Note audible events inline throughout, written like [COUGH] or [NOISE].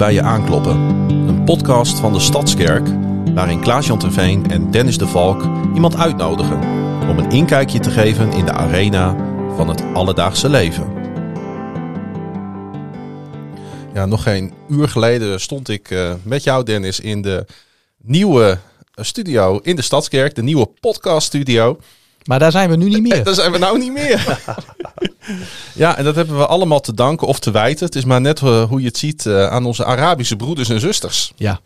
bij je aankloppen. Een podcast van de Stadskerk, waarin Klaas-Jan Terveen en Dennis de Valk iemand uitnodigen om een inkijkje te geven in de arena van het alledaagse leven. Ja, nog geen uur geleden stond ik uh, met jou, Dennis, in de nieuwe studio in de Stadskerk, de nieuwe podcaststudio. Maar daar zijn we nu niet [LAUGHS] meer. Daar zijn we nou niet meer. [LAUGHS] ja, en dat hebben we allemaal te danken of te wijten. Het is maar net uh, hoe je het ziet uh, aan onze Arabische broeders en zusters. Ja.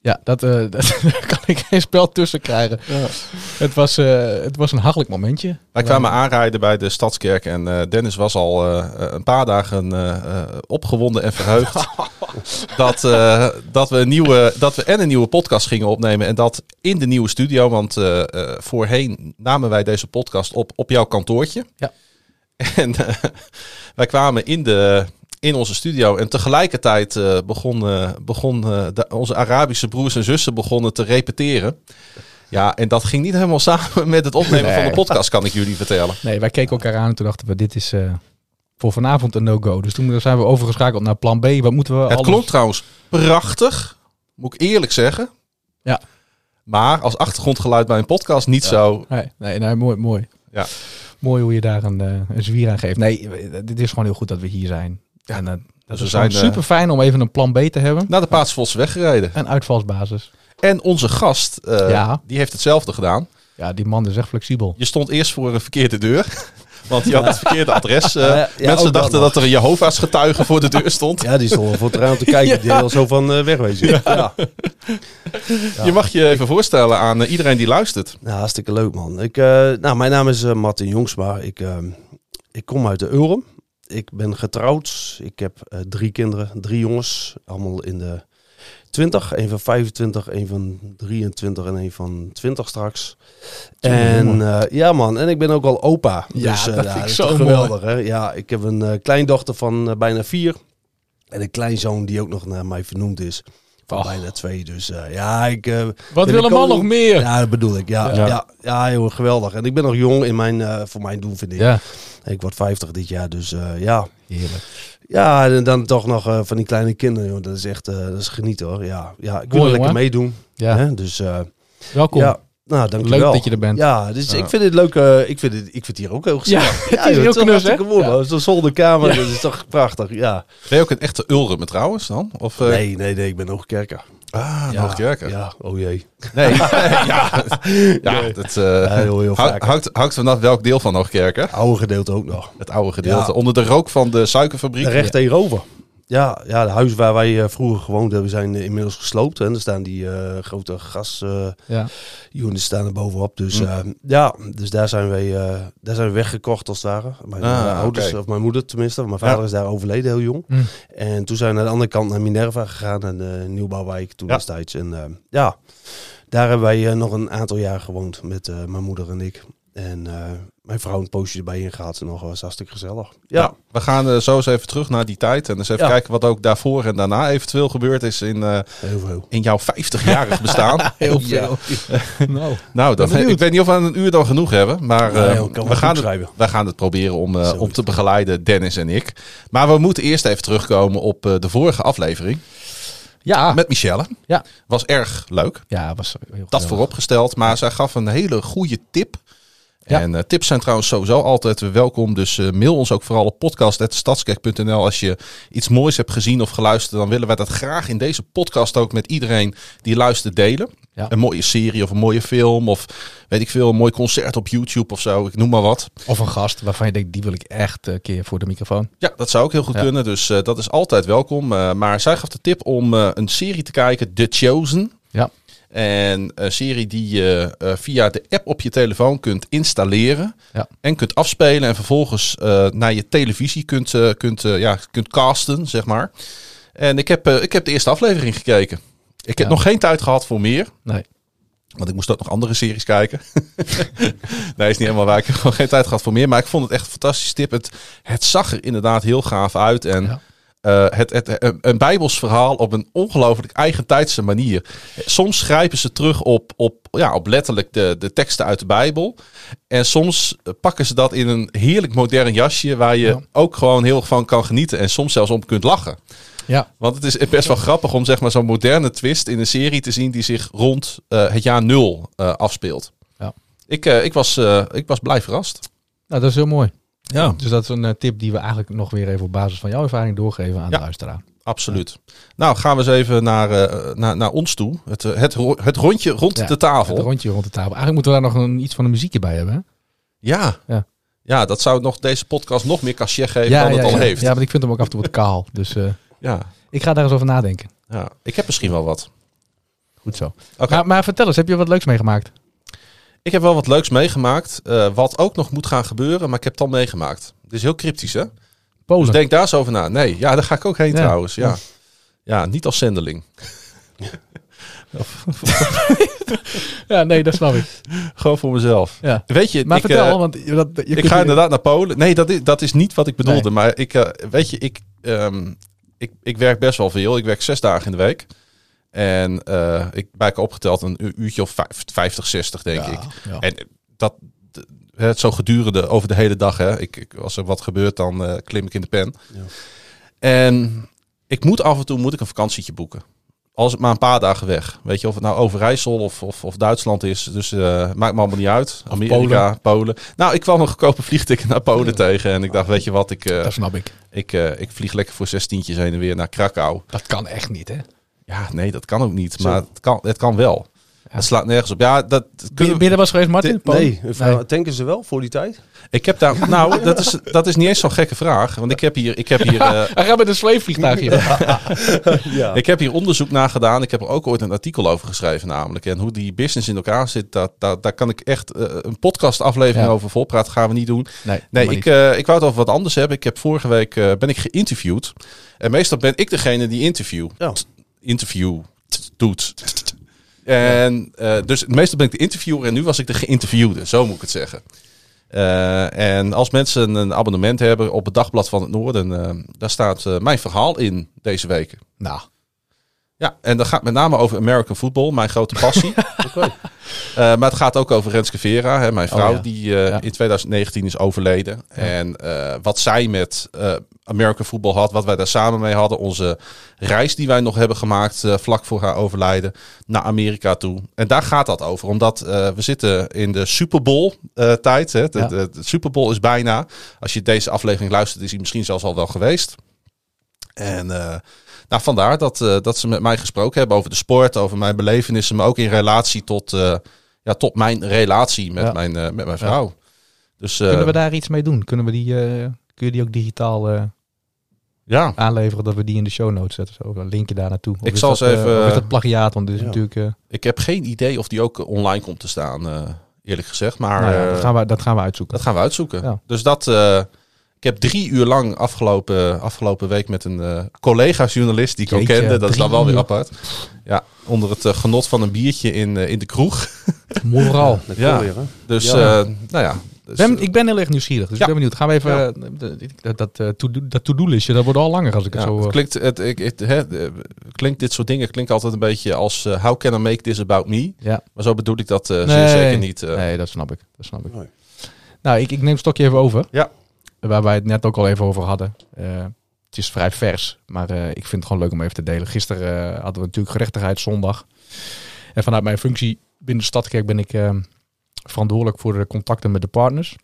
Ja, dat, uh, [LAUGHS] dat kan ik geen spel tussen krijgen. Ja. Het, was, het was een hachelijk momentje. Wij kwamen aanrijden bij de Stadskerk en Dennis was al een paar dagen opgewonden en verheugd. [LAUGHS] dat, dat, we een nieuwe, dat we en een nieuwe podcast gingen opnemen en dat in de nieuwe studio. Want voorheen namen wij deze podcast op op jouw kantoortje. Ja. En [LAUGHS] wij kwamen in, de, in onze studio en tegelijkertijd uh, begon, uh, begon de, onze Arabische broers en zussen begonnen te repeteren. Ja, en dat ging niet helemaal samen met het opnemen nee. van de podcast, kan ik jullie vertellen. Nee, wij keken elkaar aan en toen dachten we, dit is voor vanavond een no-go. Dus toen zijn we overgeschakeld naar plan B. Wat moeten we Het alles... klonk trouwens prachtig, moet ik eerlijk zeggen. Ja. Maar als achtergrondgeluid bij een podcast niet ja. zo. Nee, nee, nee, mooi, mooi. Ja. Mooi hoe je daar een, een zwier aan geeft. Nee, dit is gewoon heel goed dat we hier zijn. Ja. En uh, dat we is zijn, super fijn om even een plan B te hebben. Naar de Paatsvols weggereden. Een uitvalsbasis. En onze gast, uh, Ja. die heeft hetzelfde gedaan. Ja, die man is echt flexibel. Je stond eerst voor een verkeerde deur. [LAUGHS] Want je had het verkeerde adres. Uh, [LAUGHS] Ja, ja, mensen dat dachten nog. dat er een Jehovah's getuige voor de deur stond. Ja, die stond voor het raam te [LAUGHS] kijken. Die al zo van eh, wegwezen. Ja. Ja. Je mag je even voorstellen aan uh, iedereen die luistert. Nou, hartstikke leuk man. Ik, uh, nou, mijn naam is uh, Martin Jongsma. Ik, uh, ik kom uit de Ulrum. Ik ben getrouwd. Ik heb uh, drie kinderen, drie jongens. Allemaal in de 20. Een van 25, een van 23 en een van 20 straks. En uh, ja man, en ik ben ook al opa. Ja, dus, uh, dat ja, vind ik is zo geweldig hè. Ja, ik heb een kleindochter van bijna vier. En een kleinzoon die ook nog naar mij vernoemd is. Van Och. bijna twee. Dus uh, ja, ik... Uh, Wat wil een man nog meer? Ja, dat bedoel ik. Ja, Ja. ja. ja, geweldig. En ik ben nog jong in mijn, uh, voor mijn doen, vind ik. Ja, Ik word 50 dit jaar, dus ja. heerlijk. Ja, en dan toch nog van die kleine kinderen, joh. Dat is echt, dat is genieten hoor. Ja, ja ik wil Mooi, lekker meedoen. Ja, Hè? Dus welkom. ja, nou dankjewel. Leuk dat je er bent. Ja, dus Ja. ik vind het leuk. uh, ik, vind het, ik vind het hier ook heel gezellig. Ja, [LAUGHS] het is heel knus, hartstikke hè? mooi, Ja. Zo'n zolderkamer, Ja. dat is toch prachtig. Ja. Ben je ook een echte Ulrum trouwens dan? Of, uh, Nee, nee, nee, ik ben Hoogkerker. Ah, ja, Hoogkerker. Ja, oh jee. Nee. [LAUGHS] [LAUGHS] ja, ja dat uh, Ja, heel, heel vanaf welk deel van Hoogkerken. Oude gedeelte ook nog. Het oude gedeelte. Ja. Onder de rook van de suikerfabriek. Recht tegenover. Ja, ja, de huis waar wij eh, vroeger gewoond hebben, zijn eh, inmiddels gesloopt. En er staan die eh, grote gasunits Ja. staan er bovenop. Dus Hm. eh, ja, dus daar zijn, wij, eh, daar zijn we weggekocht als het ware. Mijn Ah, ouders, of mijn moeder tenminste. Mijn vader Ja. is daar overleden, heel jong. Hm. En toen zijn we naar de andere kant naar Minerva gegaan. En de nieuwbouwwijk toen Ja. destijds. En eh, ja, daar hebben wij nog een aantal jaar gewoond met eh, mijn moeder en ik. En eh, mijn vrouw een poosje erbij ingehaald. En nog was hartstikke gezellig. Ja, Ja, we gaan uh, zo eens even terug naar die tijd. En eens even Ja. kijken wat ook daarvoor en daarna eventueel gebeurd is in, uh, heel veel. in jouw 50-jarig bestaan. [LAUGHS] Heel Ja. veel. [LAUGHS] nou, [LAUGHS] nou, Ben benieuwd. ik weet niet of we een uur dan genoeg hebben. Maar uh, joh, kan we, gaan het, we gaan het proberen om, uh, om te begeleiden, Dennis en ik. Maar we moeten eerst even terugkomen op uh, de vorige aflevering. ja. Met Michelle. Ja. Was erg leuk. ja, was heel Dat vooropgesteld. Maar zij gaf een hele goede tip. Ja. En uh, tips zijn trouwens sowieso altijd welkom. Dus uh, mail ons ook vooral op podcast.stadskerk.nl als je iets moois hebt gezien of geluisterd. Dan willen wij dat graag in deze podcast ook met iedereen die luistert delen. Ja. Een mooie serie of een mooie film of weet ik veel, een mooi concert op YouTube of zo. Ik noem maar wat. Of een gast waarvan je denkt, die wil ik echt een keer voor de microfoon. Ja, dat zou ook heel goed Ja. kunnen. Dus uh, dat is altijd welkom. Maar zij gaf de tip om een serie te kijken, The Chosen. Ja. En een serie die je uh, via de app op je telefoon kunt installeren. Ja. En kunt afspelen. En vervolgens uh, naar je televisie kunt, uh, kunt, ja, kunt casten, zeg maar. En ik heb, ik heb de eerste aflevering gekeken. Ik heb Ja. nog geen tijd gehad voor meer. Nee. Want ik moest ook nog andere series kijken. [LAUGHS] nee, is niet helemaal waar. Ik heb gewoon geen tijd gehad voor meer. Maar ik vond het echt een fantastische tip. Het, het zag er inderdaad heel gaaf uit. En Ja. Uh, het, het, een, een bijbels verhaal op een ongelooflijk eigentijdse manier. Soms grijpen ze terug op, op, ja, op letterlijk de, de teksten uit de Bijbel. En soms pakken ze dat in een heerlijk modern jasje... waar je Ja. ook gewoon heel erg van kan genieten. En soms zelfs om kunt lachen. Ja. Want het is best wel grappig om zeg maar zo'n moderne twist in een serie te zien die zich rond eh, het jaar nul eh, afspeelt. Ja. Ik, eh, ik, was, eh, ik was blij verrast. Nou, dat is heel mooi. Ja, Dus dat is een eh, tip die we eigenlijk nog weer even op basis van jouw ervaring doorgeven aan Ja. de luisteraar. absoluut. Nou, gaan we eens even naar, eh, naar, naar ons toe. Het, eh, het, het rondje rond Ja, de tafel. Het rondje rond de tafel. Eigenlijk moeten we daar nog een, iets van een muziekje bij hebben. Hè? Ja. Ja. ja. dat zou nog deze podcast nog meer cachet geven Ja, dan het al ja. heeft. ja, maar ik vind hem ook af en toe wat kaal. Dus Ja. ik ga daar eens over nadenken. ja, ik heb misschien wel wat. Goed zo. Maar, maar vertel eens, heb je wat leuks meegemaakt? Ik heb wel wat leuks meegemaakt, eh, wat ook nog moet gaan gebeuren, maar ik heb het al meegemaakt. Het is heel cryptisch, hè? Polen. Dus denk daar eens over na. Nee, ja, daar ga ik ook heen Ja. trouwens. Ja. ja, niet als zendeling. [LAUGHS] Ja, nee, dat snap ik. Gewoon voor mezelf. Ja. Weet je, Maar ik, vertel, eh, want je- dat, je ik ga inderdaad naar Polen. Nee, dat is, dat is niet wat ik bedoelde. Nee. Maar ik, eh, weet je, ik, ehm, ik, ik werk best wel veel. Ik werk zes dagen in de week. En eh, ik bij elkaar opgeteld een uurtje of vijf- 50, 60 denk Ja, ik. ja. En dat, het zo gedurende over de hele dag. Hè. Ik, ik, als er wat gebeurt, dan eh, klim ik in de pen. Ja. En ik moet af en toe moet ik een vakantietje boeken. Als het maar een paar dagen weg. Weet je, of het nou Overijssel of, of, of Duitsland is. Dus eh, maakt me allemaal niet uit. Amerika, Polen. Nou, ik kwam een goedkope vliegticket naar Polen tegen. En ik dacht, weet je wat, ik, Dat snap ik. ik, ik vlieg lekker voor zestientjes heen en weer naar Krakau. Dat kan echt niet, hè? Ja, nee, dat kan ook niet. Zo. Maar het kan, het kan wel. Het slaat nergens op. Ja, dat kunnen ben je er was geweest, Martin? Nee, nee. tanken ze wel voor die tijd? Ik heb daar, [LAUGHS] nou, dat is, dat is niet eens zo'n gekke vraag. Want ik heb hier, ik heb hier, eh, [LAUGHS] Hij gaat met een zweefvliegtuig hier. [LAUGHS] ja. ik heb hier onderzoek naar gedaan. Ik heb er ook ooit een artikel over geschreven, namelijk. En hoe die business in elkaar zit, dat, dat, daar kan ik echt eh, een podcastaflevering Ja. over volpraten. Gaan we niet doen. Nee, Nee, ik, niet. eh, ik wou het over wat anders hebben. Ik heb vorige week eh, ben ik geïnterviewd. En meestal ben ik degene die interview. Interview doet. En eh, dus meestal ben ik de interviewer en nu was ik de geïnterviewde. Zo moet ik het zeggen. Eh, en als mensen een abonnement hebben op het Dagblad van het Noorden, eh, daar staat mijn verhaal in deze weken. nou, Ja, en dat gaat met name over American football, mijn grote passie. [LAUGHS] Eh, maar het gaat ook over Renske Vera, hè, mijn vrouw, Oh ja. die eh, in 2019 is overleden. En eh, wat zij met American football had, wat wij daar samen mee hadden, onze reis die wij nog hebben gemaakt vlak voor haar overlijden naar Amerika toe. En daar gaat dat over, omdat we zitten in de Super Bowl tijd. Hè. De, Ja. de, de Super Bowl is bijna. Als je deze aflevering luistert, is hij misschien zelfs al wel geweest. En nou, vandaar dat, eh, dat ze met mij gesproken hebben over de sport, over mijn belevenissen, maar ook in relatie tot, eh, ja, tot mijn relatie met, Ja. mijn, eh, met mijn vrouw. Dus kunnen we daar iets mee doen? Kunnen we die, kun je die ook digitaal ja, aanleveren dat we die in de show notes zetten? Zo, een linkje daar naartoe. Of Ik zal dat, eens even- of is dat plagiaat? Want dit is natuurlijk... ik heb geen idee of die ook online komt te staan, eerlijk gezegd. Maar nou dat, gaan we, dat gaan we uitzoeken. dat gaan we uitzoeken. Dus dat, ik heb drie uur lang afgelopen, afgelopen week met een eh, collega-journalist die ik ook Jeetje, kende. Dat is dan wel weer uur. apart. Ja, onder het eh, genot van een biertje in, eh, in de kroeg. Dat Ja. kan weer, hè? Dus, Ja. eh, nou ja. Dus, Ben, ik ben heel erg nieuwsgierig, dus Ja. ik ben benieuwd. Gaan we even... Ja. dat dat, to-do- dat to-do-listje, dat wordt al langer als ik ja, het zo... het klinkt, het, ik, het, hè, klinkt dit soort dingen klinkt altijd een beetje als how can I make this about me? ja. Maar zo bedoel ik dat eh, Nee. zeker niet. eh. Nee, dat snap ik. Dat snap ik. Nee. Nou, ik, ik neem het stokje even over. Ja. Waar wij het net ook al even over hadden. Eh, het is vrij vers, maar eh, ik vind het gewoon leuk om even te delen. Gisteren eh, hadden we natuurlijk gerechtigheidszondag. En vanuit mijn functie binnen de Stadkerk ben ik verantwoordelijk voor de contacten met de partners.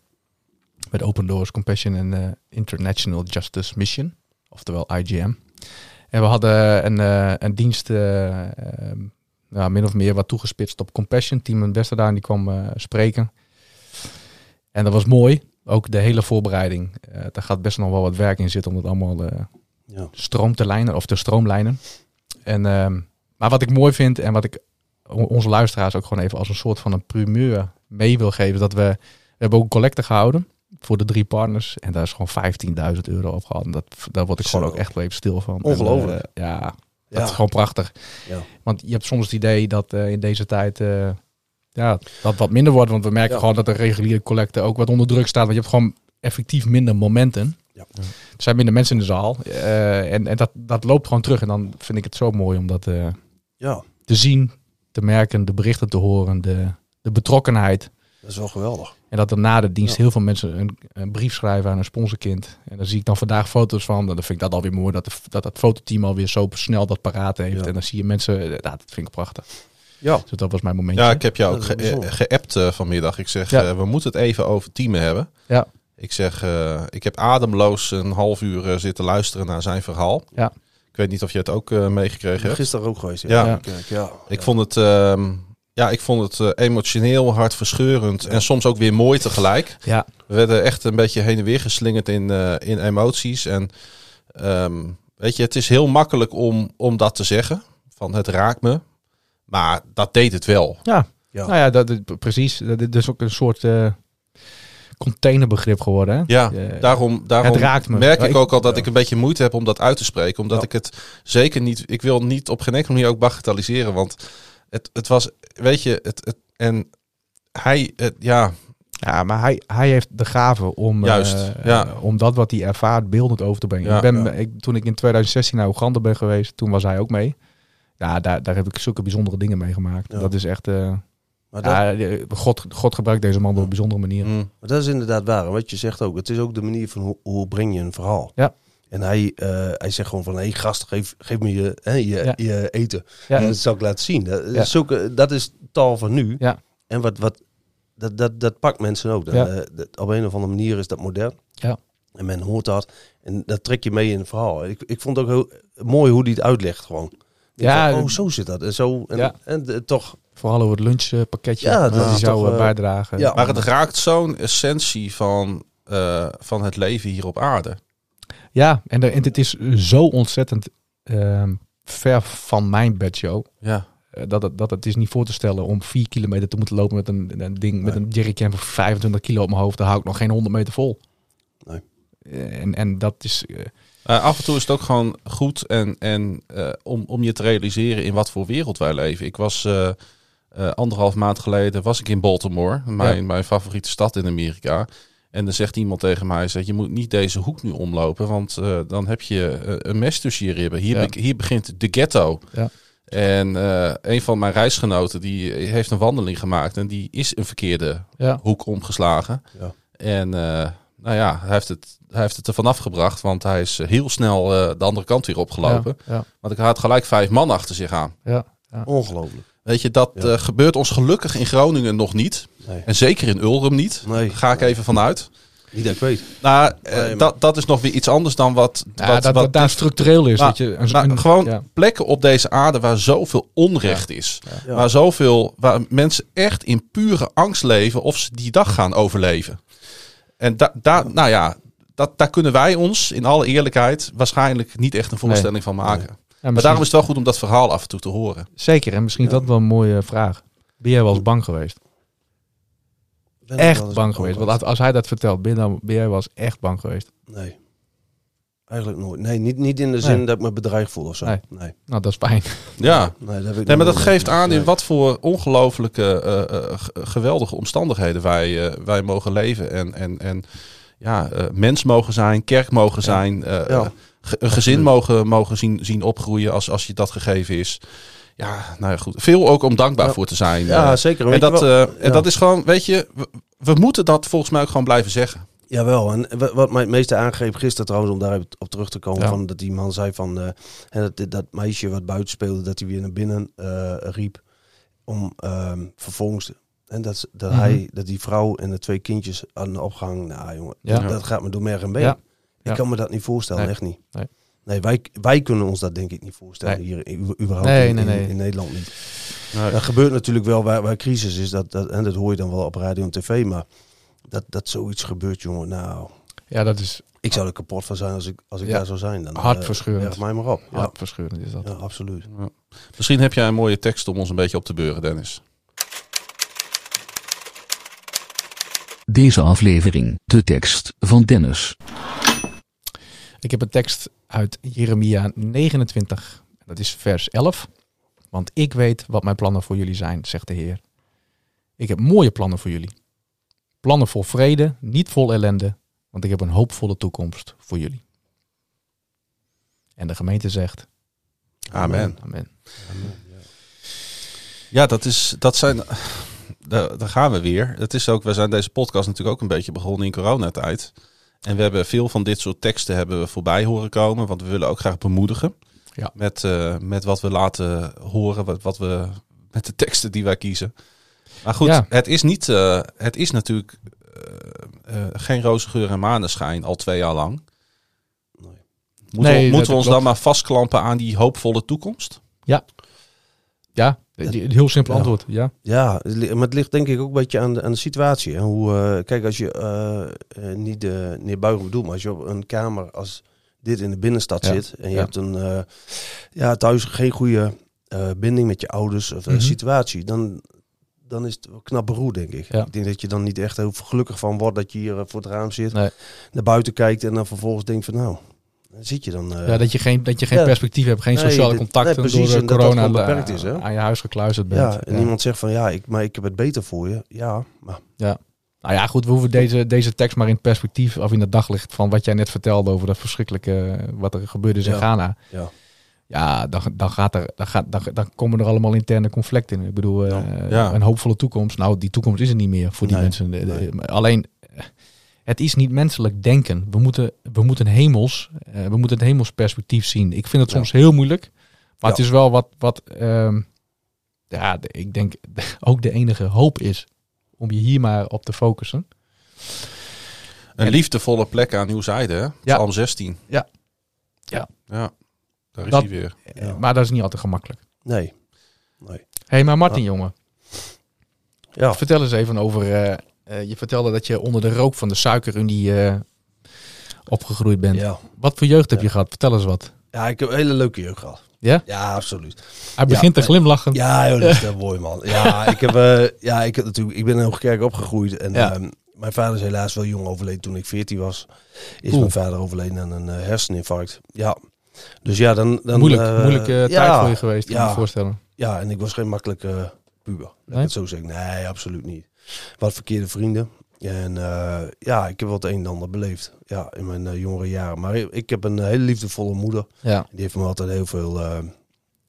Met Open Doors Compassion en International Justice Mission. Oftewel IGM. En we hadden een, een dienst nou, min of meer wat toegespitst op Compassion. Team in Westerdaan die kwam spreken. En dat was mooi. Ook de hele voorbereiding. Eh daar gaat best nog wel wat werk in zitten om het allemaal eh, Ja. stroom te lijnen of te stroomlijnen. En, ehm, maar wat ik mooi vind en wat ik onze luisteraars ook gewoon even als een soort van een primeur mee wil geven, dat we, we hebben ook een collecte gehouden voor de drie partners. En daar is gewoon 15.000 euro op gehad. En dat, daar word ik gewoon ook echt wel even stil van. Ongelooflijk. En, eh, ja, dat Ja. is gewoon prachtig. Ja. Want je hebt soms het idee dat in deze tijd ja, dat wat minder wordt. Want we merken Ja. gewoon dat de reguliere collecte ook wat onder druk staat. Want je hebt gewoon effectief minder momenten. Ja. Er zijn minder mensen in de zaal. eh, en en dat, dat loopt gewoon terug. En dan vind ik het zo mooi om dat eh, Ja. te zien, te merken, de berichten te horen, de, de betrokkenheid. Dat is wel geweldig. En dat er na de dienst Ja. heel veel mensen een, een brief schrijven aan een sponsorkind. En dan zie ik dan vandaag foto's van. Dan vind ik dat alweer mooi. Dat, de, dat het fototeam alweer zo snel dat paraat heeft. Ja. En dan zie je mensen. eh, dat vind ik prachtig. Ja. Dus dat was mijn momentje. Ja, ik heb jou ook ge- eh, geappt eh, vanmiddag. Ik zeg, Ja. eh, we moeten het even over teamen hebben. Ja. Ik zeg, eh, ik heb ademloos een half uur zitten luisteren naar zijn verhaal. Ja. Ik weet niet of je het ook eh, meegekregen hebt. Gisteren ook geweest. Ja. Ja. Kijk, ja. Ik vond het, ehm, ja, ik vond het eh, emotioneel, hartverscheurend en soms ook weer mooi tegelijk. Ja, We werden echt een beetje heen en weer geslingerd in, eh, in emoties. En ehm, weet je, het is heel makkelijk om, om dat te zeggen. Van het raakt me. Maar dat deed het wel. ja. Ja. nou ja, dat, precies. Dat is dus ook een soort eh, containerbegrip geworden. Hè? Ja, Eh, daarom, daarom het raakt me. merk Ja, ik ik- ook al dat ja. ik een beetje moeite heb om dat uit te spreken. Omdat Ja. ik het zeker niet... Ik wil niet op geen enkele manier ook bagatelliseren. Want het, het was, weet je, het, het, en hij, het, ja, Ja, maar hij, hij heeft de gave om, Juist, eh, ja. eh, om dat wat hij ervaart beeldend over te brengen. Ja. ik ben, Ja. ik, toen ik in 2016 naar Oeganda ben geweest, toen was hij ook mee. Ja, daar, daar heb ik zulke bijzondere dingen meegemaakt. Ja. Dat is echt... eh, Maar, dat, ja, eh, God, God gebruikt deze man op een bijzondere manier. mm, maar dat is inderdaad waar. En wat je zegt ook. Het is ook de manier van hoe, hoe breng je een verhaal. Ja. En hij, eh, hij zegt gewoon van, hé hey, gast, geef, geef me je, hè, je, Ja. je eten. Ja. En dat zal ik laten zien. Dat, Ja. is zulke, dat is taal van nu. Ja. En wat, wat, dat, dat, dat pakt mensen ook. Dat, Ja. dat- op een of andere manier is dat modern. Ja. En men hoort dat. En dat trek je mee in het verhaal. Ik, ik vond het ook heel mooi hoe hij het uitlegt gewoon. Ja, oh, zo zit dat. En, zo, en, Ja. en de- toch, Vooral over het lunchpakketje Ja, dat is zou toch, eh, eh, bijdragen. ja. Maar het raakt zo'n essentie van, eh, van het leven hier op aarde. Ja, en, en het is zo ontzettend ehm, ver van mijn bedshow. Ja. eh, dat, het, dat het is niet voor te stellen om vier kilometer te moeten lopen met een, een ding, met een jerrycan van 25 kilo op mijn hoofd. Daar hou ik nog geen 100 meter vol. Nee. Eh, En, en dat is... eh, af en toe is het ook gewoon goed en, en, eh, om, om je te realiseren in wat voor wereld wij leven. Ik was eh, anderhalf maand geleden was ik in Baltimore, mijn, mijn favoriete stad in Amerika. En dan zegt iemand tegen mij, zegt, je moet niet deze hoek nu omlopen, want dan heb je een mes tussen je ribben. Hier, Ja. be- hier begint de ghetto. Ja. En een van mijn reisgenoten die heeft een wandeling gemaakt en die is een verkeerde hoek omgeslagen. Ja. En nou ja, hij heeft, het, hij heeft het er vanaf gebracht, want hij is eh, heel snel eh, de andere kant weer opgelopen. Ja, ja, Want ik had gelijk vijf man achter zich aan. ja. ongelooflijk. Weet je, dat Ja. eh, gebeurt ons gelukkig in Groningen nog niet. Nee. En zeker in Ulrum niet. Nee. Daar ga ik even vanuit. Niet dat ik weet. Nou, eh, Nee, dat, dat is nog weer iets anders dan wat, Ja, wat, dat, wat dat daar structureel is. Maar- dat je, maar een- gewoon ja. plekken op deze aarde waar zoveel onrecht is. Ja. Waar zoveel, waar mensen echt in pure angst leven of ze die dag gaan overleven. En da, daar, nou ja, dat, daar kunnen wij ons in alle eerlijkheid waarschijnlijk niet echt een voorstelling van maken. Ja, Maar daarom is het wel goed om dat verhaal af en toe te horen. Zeker, en misschien is dat wel een mooie vraag. Ben jij wel eens bang geweest? Ben Echt bang geweest? Want als, hij dat vertelt, ben, dan, ben jij wel eens echt bang geweest? Nee. Eigenlijk nooit. Nee, niet, niet in de zin Nee. dat ik me bedreigd voel of zo. Nee. Nee. Nou, dat is fijn. Ja, Nee, dat heb ik Nee, maar dat geeft aan in wat voor ongelooflijke, eh, eh, geweldige omstandigheden wij, eh, wij mogen leven. En, en, en ja, eh, mens mogen zijn, kerk mogen zijn, eh, Ja. ge- een gezin mogen, mogen zien, zien opgroeien als, als je dat gegeven is. Ja, nou ja, goed. Veel ook om dankbaar voor te zijn. Ja, eh. zeker. en dat, eh, en dat is gewoon, weet je, we, we moeten dat volgens mij ook gewoon blijven zeggen. Jawel, en wa- wat mij het meeste aangreep gisteren trouwens, om daar op terug te komen, Ja. van dat die man zei van, eh, hè, dat, dat meisje wat buiten speelde, dat hij weer naar binnen eh, riep, om ehm, vervolgens, en dat, dat Mhm. hij, dat die vrouw en de twee kindjes aan de opgang, nou jongen, Ja. dat, dat gaat me door merg en been. Ja. Ik Ja. kan me dat niet voorstellen, Nee. echt niet. Nee. Nee, wij, wij kunnen ons dat denk ik niet voorstellen Nee. hier, überhaupt Nee, in, nee, in- nee. in Nederland niet. Dat gebeurt natuurlijk wel waar, waar crisis is, dat, dat, en dat hoor je dan wel op radio en tv, maar dat, dat zoiets gebeurt, jongen, nou... Ja, dat is Ik zou er kapot van zijn als ik, als ik Ja. daar zou zijn. Dan, Hartverscheurend. eh, leg mij maar op. Ja, hartverscheurend. Is dat. ja absoluut. Misschien heb jij een mooie tekst om ons een beetje op te beuren, Dennis. Deze aflevering, de tekst van Dennis. Ik heb een tekst uit Jeremia 29. Dat is vers 11. Want ik weet wat mijn plannen voor jullie zijn, zegt de Heer. Ik heb mooie plannen voor jullie. Plannen vol vrede, niet vol ellende. Want ik heb een hoopvolle toekomst voor jullie. En de gemeente zegt: Amen. Amen. Ja, dat, is, dat zijn. Daar, daar gaan we weer. Het is ook, we zijn deze podcast natuurlijk ook een beetje begonnen in coronatijd. En we hebben veel van dit soort teksten hebben we voorbij horen komen. Want we willen ook graag bemoedigen. Ja. Met, eh, met wat we laten horen. Wat, wat we, met de teksten die wij kiezen. Maar goed, Ja. het is niet. eh, het is natuurlijk eh, eh, geen roze geur en maneschijn al twee jaar lang. Nee. Moeten, Nee, we, moeten we ons klopt. dan maar vastklampen aan die hoopvolle toekomst? Ja, die- heel simpel Ja. antwoord. Ja. Ja, maar het ligt denk ik ook een beetje aan de, aan de situatie. Hè. Hoe, eh, kijk, als je eh, eh, niet de neerbuigend bedoelt, maar als je op een kamer als dit in de binnenstad Ja. zit en je Ja. hebt een ja, thuis geen goede binding met je ouders of eh, Mhm. situatie, dan, dan is het wel knap beroerd, denk ik. Ja. Ik denk dat je dan niet echt heel gelukkig van wordt dat je hier voor het raam zit, Nee. naar buiten kijkt en dan vervolgens denkt van nou, zit je dan. eh, ja, dat je geen, dat je geen Ja. perspectief hebt, geen Nee, sociale dit- contacten nee, precies, door de dat dat corona beperkt is, hè? aan je huis gekluisterd bent. ja, en iemand zegt van ja, ik, maar ik heb het beter voor je. Ja, maar Nou ja, goed, we hoeven deze, deze tekst maar in perspectief of in het daglicht van wat jij net vertelde over dat verschrikkelijke eh, wat er gebeurd is in Ja. Ghana. ja. Ja, dan, dan, gaat er, dan, gaat, dan, dan komen er allemaal interne conflicten in. Ik bedoel, eh, Ja. een hoopvolle toekomst. Nou, die toekomst is er niet meer voor die Nee, mensen. Nee. Alleen, het is niet menselijk denken. We moeten, we moeten, hemels, eh, we moeten het hemels perspectief zien. Ik vind het Ja. soms heel moeilijk. Maar Ja. het is wel wat, wat ehm, ja, de- ik denk [LAUGHS] ook de enige hoop is om je hier maar op te focussen. Een En- liefdevolle plek aan uw zijde, hè? Ja. Psalm 16. Ja. Ja. Ja, daar is Dat- hij weer. Eh, Ja. Maar dat is niet altijd gemakkelijk. nee. Nee. Hé, hey, maar Martin, jongen. Ja. Vertel eens even over. Eh, je vertelde dat je onder de rook van de suikerunie eh, opgegroeid bent. Ja. Wat voor jeugd heb Ja. je gehad? Vertel eens wat. ja, ik heb een hele leuke jeugd gehad. Ja? Ja, absoluut. Hij begint te glimlachen. Ja, joh, dat is [LAUGHS] mooi man. Ja, ik, heb, eh, ja, ik, heb natuurlijk, ik ben in Hoogkerk opgegroeid. En ehm, mijn vader is helaas wel jong overleden toen ik 14 was. Is Oeh. mijn vader overleden aan een herseninfarct. Ja. Dus ja, dan... dan Moeilijk, moeilijke tijd ja, voor je geweest, kan me voorstellen. Ja, en ik was geen makkelijke puber. Laat ik Nee? het zo zeggen. Nee, absoluut niet. Wat verkeerde vrienden. En eh, ja, ik heb wel het een en ander beleefd. Ja, in mijn eh, jongere jaren. Maar ik, heb een hele liefdevolle moeder. Ja. Die heeft me altijd heel veel, eh,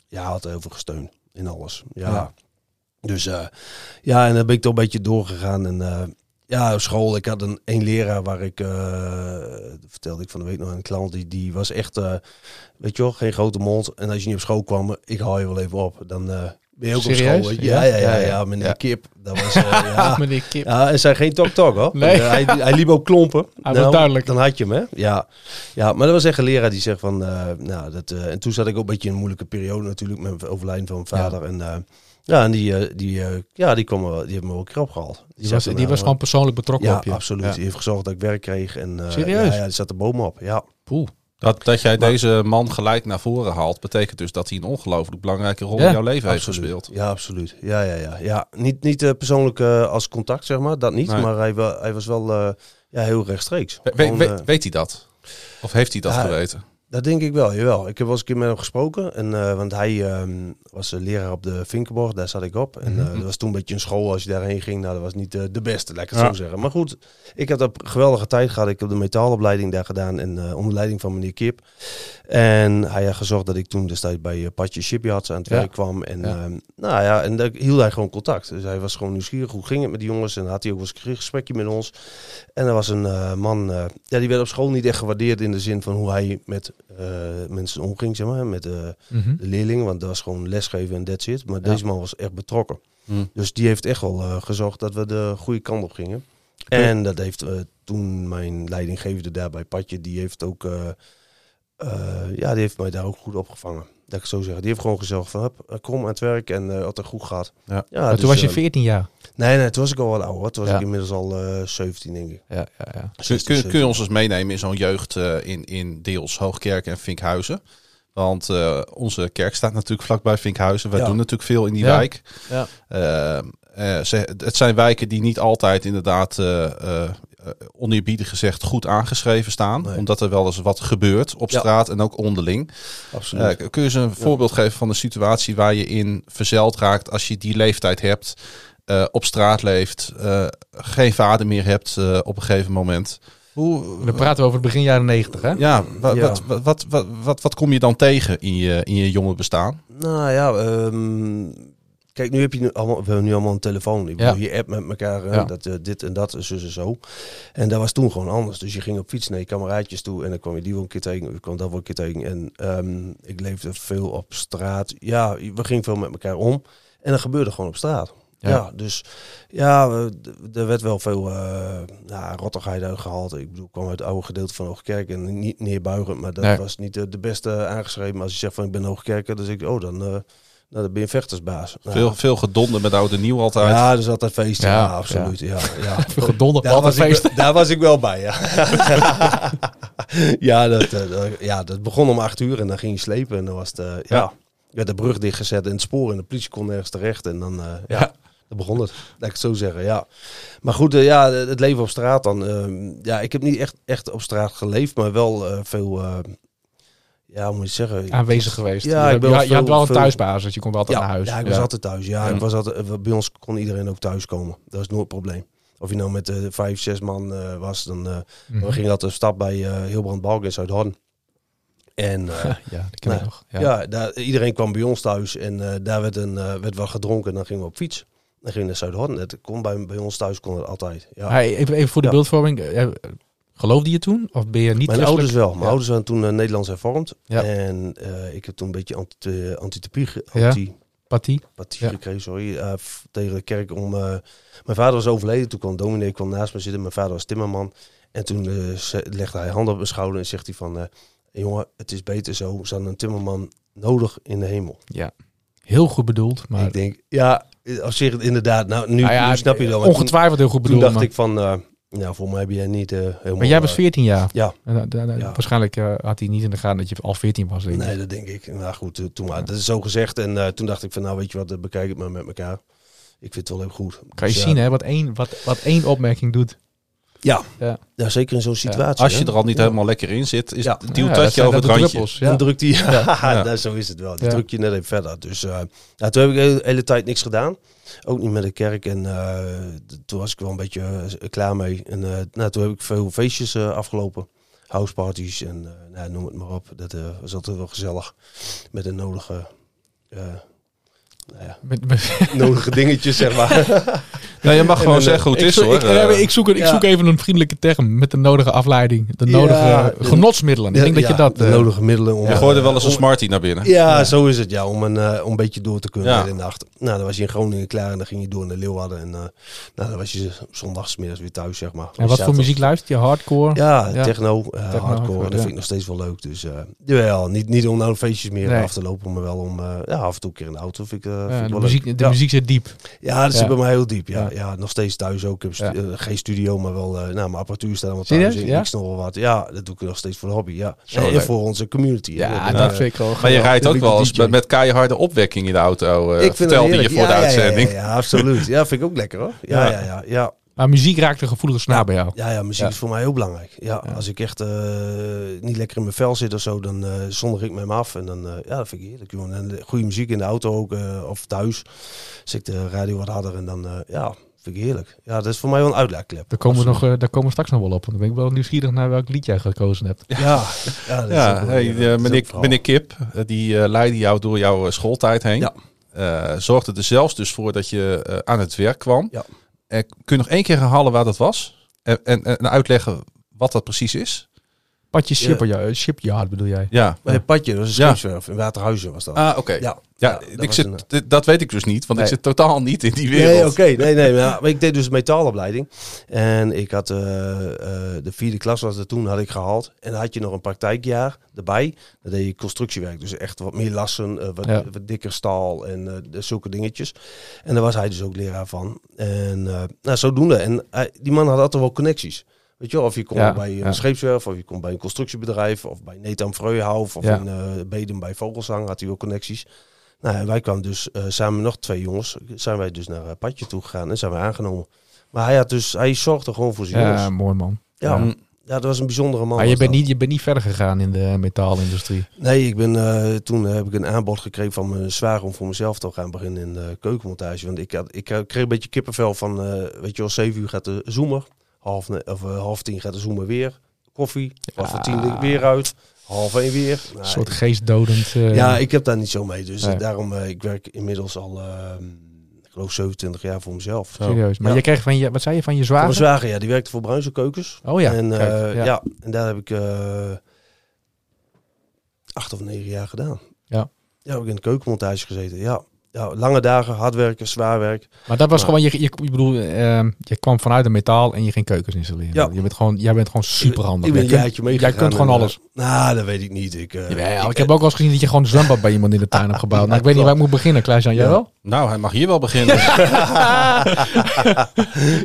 ja, altijd heel veel gesteund in alles. Ja. Ja. Dus eh, ja, en dan ben ik toch een beetje doorgegaan. En eh, ja, op school, ik had een, een leraar waar ik, eh, vertelde ik van de week nog een klant, die, die was echt, eh, weet je wel, geen grote mond. En als je niet op school kwam, ik haal je wel even op. Dan eh, ben je ook Serieus? op school. Ja? Ja, ja, ja, meneer Ja. Kip. Dat was, eh, [LAUGHS] ja. Meneer Kip. Ja, en zijn geen tok-tok hoor. Nee. hij, hij liep ook klompen. [LAUGHS] Nou, was duidelijk. Dan had je hem, hè? Ja. ja, maar dat was echt een leraar die zegt van... eh, nou, dat, eh, en toen zat ik ook een beetje in een moeilijke periode natuurlijk... met het overlijden van mijn vader. En, ja, en die, die, ja, die, kwam, die heeft me wel een keer opgehaald. Die was, die nou, was gewoon persoonlijk betrokken Ja, op je. absoluut. Ja. Die heeft gezorgd dat ik werk kreeg. En, Serieus? Ja, die zat er bovenop. Ja. Poeh. Dat, dat jij Maar- deze man gelijk naar voren haalt, betekent dus dat hij een ongelooflijk belangrijke rol Ja, in jouw leven heeft gespeeld. Ja, absoluut. Ja, ja, ja. ja. Niet, niet eh, persoonlijk eh, als contact, zeg maar. Dat niet. Nee. Maar hij, wel, hij was wel eh, ja, heel rechtstreeks. We- Gewoon, weet hij dat? Of heeft hij dat geweten? Dat denk ik wel, jawel. Ik heb wel eens een keer met hem gesproken. En, eh, want hij ehm, was eh, leraar op de Vinkenborg, daar zat ik op. En Mhm. dat was toen een beetje een school, als je daarheen ging. Nou, dat was niet de beste, laat ik het Ja. zo zeggen. Maar goed, ik had een geweldige tijd gehad. Ik heb de metaalopleiding daar gedaan. En onder leiding van meneer Kip. En hij had gezorgd dat ik toen destijds bij uh, Patje Shipyards aan het Ja. werk kwam. En Ja. ehm, nou ja, en daar hield hij gewoon contact. Dus hij was gewoon nieuwsgierig. Hoe ging het met die jongens? En had hij ook wel eens een gesprekje met ons. En er was een man, ja, die werd op school niet echt gewaardeerd in de zin van hoe hij met mensen omging, zeg maar. Met eh, Mhm. de leerlingen, want dat was gewoon lesgeven en that's it. Maar Ja. deze man was echt betrokken. Hm. Dus die heeft echt wel eh, gezorgd dat we de goede kant op gingen. En dat heeft eh, toen mijn leidinggevende daar bij Patje, die heeft ook, eh, eh, ja, die heeft mij daar ook goed opgevangen. Dat ik zo zeggen. Die heeft gewoon gezegd van, hup, eh, kom aan het werk en eh had het goed gaat. Ja. Maar dus, toen was je eh, 14 jaar. Nee, nee, toen was ik al wat ouder. Toen was Ja. ik inmiddels al eh 17, denk ik. Ja, ja, ja. Kun, kun, kun je ons eens meenemen in zo'n jeugd eh, in, in deels Hoogkerk en Vinkhuizen? Want eh, onze kerk staat natuurlijk vlakbij Vinkhuizen. Wij Ja. doen natuurlijk veel in die Ja. wijk. Ja. Eh, eh, ze, het zijn wijken die niet altijd inderdaad, eh eh, eh, oneerbiedig gezegd, goed aangeschreven staan. Nee. Omdat er wel eens wat gebeurt op Ja. straat en ook onderling. Absoluut. Eh, kun je eens een voorbeeld geven van een situatie waar je in verzeild raakt als je die leeftijd hebt, eh, op straat leeft, eh, geen vader meer hebt eh, op een gegeven moment? Hoe, Dan praten we over het begin jaren 90, hè? ja, wa- Ja. Wat, wat, wat, wat, wat, wat kom je dan tegen in je, in je jonge bestaan? Nou ja, ehm, kijk, nu heb je nu allemaal, we hebben nu allemaal een telefoon. Ik Ja. bedoel, je app met elkaar, Ja. dat, eh, dit en dat, zus en zo. En dat was toen gewoon anders. Dus je ging op fiets naar je kameraadjes toe en dan kwam je die wel een keer tegen, of kwam dat wel een keer tegen. En ehm, ik leefde veel op straat. Ja, we gingen veel met elkaar om. En dat gebeurde gewoon op straat. Ja. Ja, dus ja, er werd wel veel eh ja, rottigheid uitgehaald. Ik bedoel, ik kwam uit het oude gedeelte van Hoogkerk en niet neerbuigend, maar dat Nee. was niet de, de beste aangeschreven. Maar als je zegt van ik ben Hoogkerker, dan zeg ik, oh, dan, eh, nou, dan ben je een vechtersbaas. Nou, Veel, veel gedonder met oud en nieuw altijd. ja, dat is altijd feest. Ja, Ja, absoluut. Ja. Ja, [LAUGHS] Veel gedonder, Daar, was ik, daar was ik wel bij, ja. [LAUGHS] ja, dat, eh, dat- ja, dat begon om acht uur en dan ging je slepen. En dan was het, eh, ja, Ja. werd de brug dichtgezet en het spoor en de politie kon nergens terecht. En dan, eh, ja, Ja. dan begon het. Laat ik het zo zeggen, ja. Maar goed, ja, het leven op straat dan. ehm, ja, ik heb niet echt, echt op straat geleefd, maar wel eh, veel, eh, ja, moet je zeggen? Aanwezig geweest. Ja, je, ik ben je, wel je had wel een thuisbasis, je kon wel altijd ja, naar huis. Ja, ik was altijd thuis. Ja. Ik was altijd, eh, bij ons kon iedereen ook thuis komen. Dat is nooit een probleem. Of je nou met eh, vijf, zes man eh, was, dan Mhm. we gingen altijd op stap bij eh Hilbrand in Zuidhorn. En [LAUGHS] eh, Ja, dat ken ik Nee. nog. ja, Ja. daar, iedereen kwam bij ons thuis en daar werd, een, werd wel gedronken. En dan gingen we op fiets. Dan gingen we naar Zuidhorn. Het kon bij, bij ons thuis kon het altijd. Ja. Hey, even, even voor de Ja. beeldvorming. Eh, Geloofde je toen? Of ben je niet Mijn ouders wel. Mijn Ja. ouders waren toen eh, Nederlands hervormd. Ja. En eh, ik heb toen een beetje anti- antitopie Ja. anti, Pathie? apathie Ja. gekregen, sorry, eh, tegen de kerk om... eh, mijn vader was overleden, toen kwam dominee kwam naast me zitten. Mijn vader was timmerman. En toen eh, legde hij handen op mijn schouder en zegt hij van... eh, jongen, het is beter zo. Ze hadden een timmerman nodig in de hemel. Ja. Heel goed bedoeld. Maar ik denk, ja, als je het inderdaad... Nou, nu, Nou ja, nu snap je wel. toen- ongetwijfeld heel goed Toen, bedoeld. dacht maar, ik van... eh, nou, voor mij heb jij niet eh, helemaal... maar jij was eh, 14 jaar. ja. En, da- da- da- Ja. Waarschijnlijk eh, had hij niet in de gaten dat je al 14 was. Denk ik. Nee, dat denk ik. Nou goed, eh, toen maar. Dat is zo gezegd. En eh, toen dacht ik van, nou weet je wat, eh, bekijk het maar met elkaar. Ik vind het wel heel goed. Kan je Dus, zien ja, hè, wat één, wat, wat één opmerking doet. Ja. Ja. ja, zeker in zo'n situatie. Als je er al niet Ja. helemaal lekker in zit, is, Ja. duwt Ja, dat je over het randje. druppels, Dan Ja. drukt hij, ja, [LAUGHS] Ja. nou, zo is het wel. Dan Ja. druk je net even verder. Dus eh, nou, toen heb ik de hele tijd niks gedaan. Ook niet met de kerk. En eh, toen was ik wel een beetje eh, klaar mee. En eh, nou, toen heb ik veel feestjes afgelopen. Houseparties en nou, noem het maar op. Dat was altijd wel gezellig. Met de nodige, nou ja, Met, met, nodige dingetjes, zeg maar. [LAUGHS] Ja, je mag En gewoon dan, zeggen hoe het ik, is zoek- hoor. ik, eh, Eh, ik, zoek, ik ja. zoek even een vriendelijke term met de nodige afleiding. De nodige de- genotsmiddelen. Ik denk dat Ja, je dat... De eh, nodige middelen om... je eh, gooide wel eens een smartie naar binnen. Ja, zo is het. Ja, om een, eh, om een beetje door te kunnen Ja. in de nacht. Nou, dan was je in Groningen klaar en dan ging je door naar Leeuwarden. En eh, nou, dan was je zondagsmiddags weer thuis, zeg maar. en wat voor Zaterdag- muziek luister je? Hardcore? Ja, Ja. techno, eh, hardcore. Dat vind ik nog steeds wel leuk. Dus eh jawel, niet, niet om nou feestjes meer Nee. af te lopen, maar wel om eh, ja, af en toe een keer in de auto. Vind ik, eh, de wel muziek, de muziek zit diep. ja, dat zit bij mij heel diep. Ja, Ja. nog steeds thuis ook. Ik heb stu- Ja. eh, geen studio, maar wel, eh, nou, mijn apparatuur staat allemaal thuis. Ik Ja? nog wel wat. Ja, dat doe ik nog steeds voor de hobby. Ja. Zo en leuk. voor onze community. Ja, dat eh, vind ik wel Maar je rijdt ook wel eens met, met keiharde opwekking in de auto. eh ik vind het vertelde je voor de Ja, ja, uitzending. Ja, ja, absoluut. Ja, vind ik ook lekker hoor. Ja, Ja. ja, ja. ja. Maar muziek raakt een gevoelige snaar bij jou. Ja, ja, muziek Ja. is voor mij heel belangrijk. Ja, Ja. als ik echt eh, niet lekker in mijn vel zit of zo, dan eh zonder ik met hem af. En dan, ja, dat vind ik heerlijk, jongen. En goede muziek in de auto ook, eh, of thuis. Zet ik de radio wat harder en dan, eh, ja, vind ik heerlijk. Ja, dat is voor mij wel een uitlaatklep. Daar komen, we nog, eh, daar komen we straks nog wel op. Want dan ben ik wel nieuwsgierig naar welk lied jij gekozen hebt. Ja, ja, dat is Ja, wel hey, eh, is meneer, Kip, eh, die eh, leidde jou door jouw schooltijd heen. Ja. Eh, zorgde er zelfs dus voor dat je eh, aan het werk kwam. Ja. Kun je nog één keer herhalen waar dat was? En, en, en uitleggen wat dat precies is? Patje Ja. Shipyard, shipyard bedoel jij? Ja. Padje, dat was een scheepswerf. In Waterhuizen was dat. Ah, oké. ja, Ja, dat ik zit, een- dit- dat weet ik dus niet, want Nee. ik zit totaal niet in die wereld. Nee, oké. Nee, nee. Maar, maar ik deed dus metaalopleiding. En ik had eh, eh, de vierde klas was er toen, had ik gehaald. En dan had je nog een praktijkjaar erbij. Dan deed je constructiewerk. Dus echt wat meer lassen, eh, wat, Ja. wat dikker staal en eh, de- zulke dingetjes. En daar was hij dus ook leraar van. En uh, nou, zodoende. En die man had altijd wel connecties. Weet je wel, of je komt Ja, bij een ja. scheepswerf, of je komt bij een constructiebedrijf, of bij Netam Vreuhauf, of Ja. in eh Bedum bij Vogelsang had hij wel connecties. Nou, wij kwamen dus eh, samen nog twee jongens, zijn wij dus naar uh, Padje toe gegaan en zijn we aangenomen. Maar hij had dus, hij zorgde gewoon voor zijn Ja, jongens. mooi man. Ja, ja, dat was een bijzondere man. Maar je bent, dat. niet, je bent niet verder gegaan in de metaalindustrie. Nee, ik ben, eh, toen heb ik een aanbod gekregen van mijn zwager om voor mezelf te gaan beginnen in de keukenmontage. Want ik, had, ik kreeg een beetje kippenvel van, eh, weet je wel, zeven uur gaat de zoomer. Half, ne- of, eh, half tien gaat de zoomer weer. Koffie. Half voor tien weer uit. Half één weer. Nou, Een soort geestdodend... eh, ja, ik heb daar niet zo mee. Dus Nee. eh, daarom, ik werk inmiddels al ehm, geloof 27 jaar voor mezelf. Zo. Serieus. Maar Ja. je kreeg van je, wat zei je, van je Voor mijn zwager? zwager, ja, die werkte voor Bruinse Keukens. Oh ja. en, kijk, ja. ja. en daar heb ik acht of negen jaar gedaan. Ja. Ja, heb ik in de keukenmontage gezeten. Ja. Ja, lange dagen, hard werken, zwaar werk. Maar dat was gewoon, je, je, ik bedoel, ehm, je kwam vanuit een metaal en je ging keukens installeren. Ja. Je bent gewoon, jij bent gewoon super handig. Ik ben Jij kunt- Jij kunt gewoon alles. nou, dat weet ik niet. Ik, eh, Jawel, ik heb ook wel eens gezien dat je gewoon een zwembad bij iemand in de tuin hebt gebouwd. Nou, ik weet niet waar ik moet beginnen, Klaas-Jan. Jij Ja. wel? Nou, hij mag hier wel beginnen. [LAUGHS]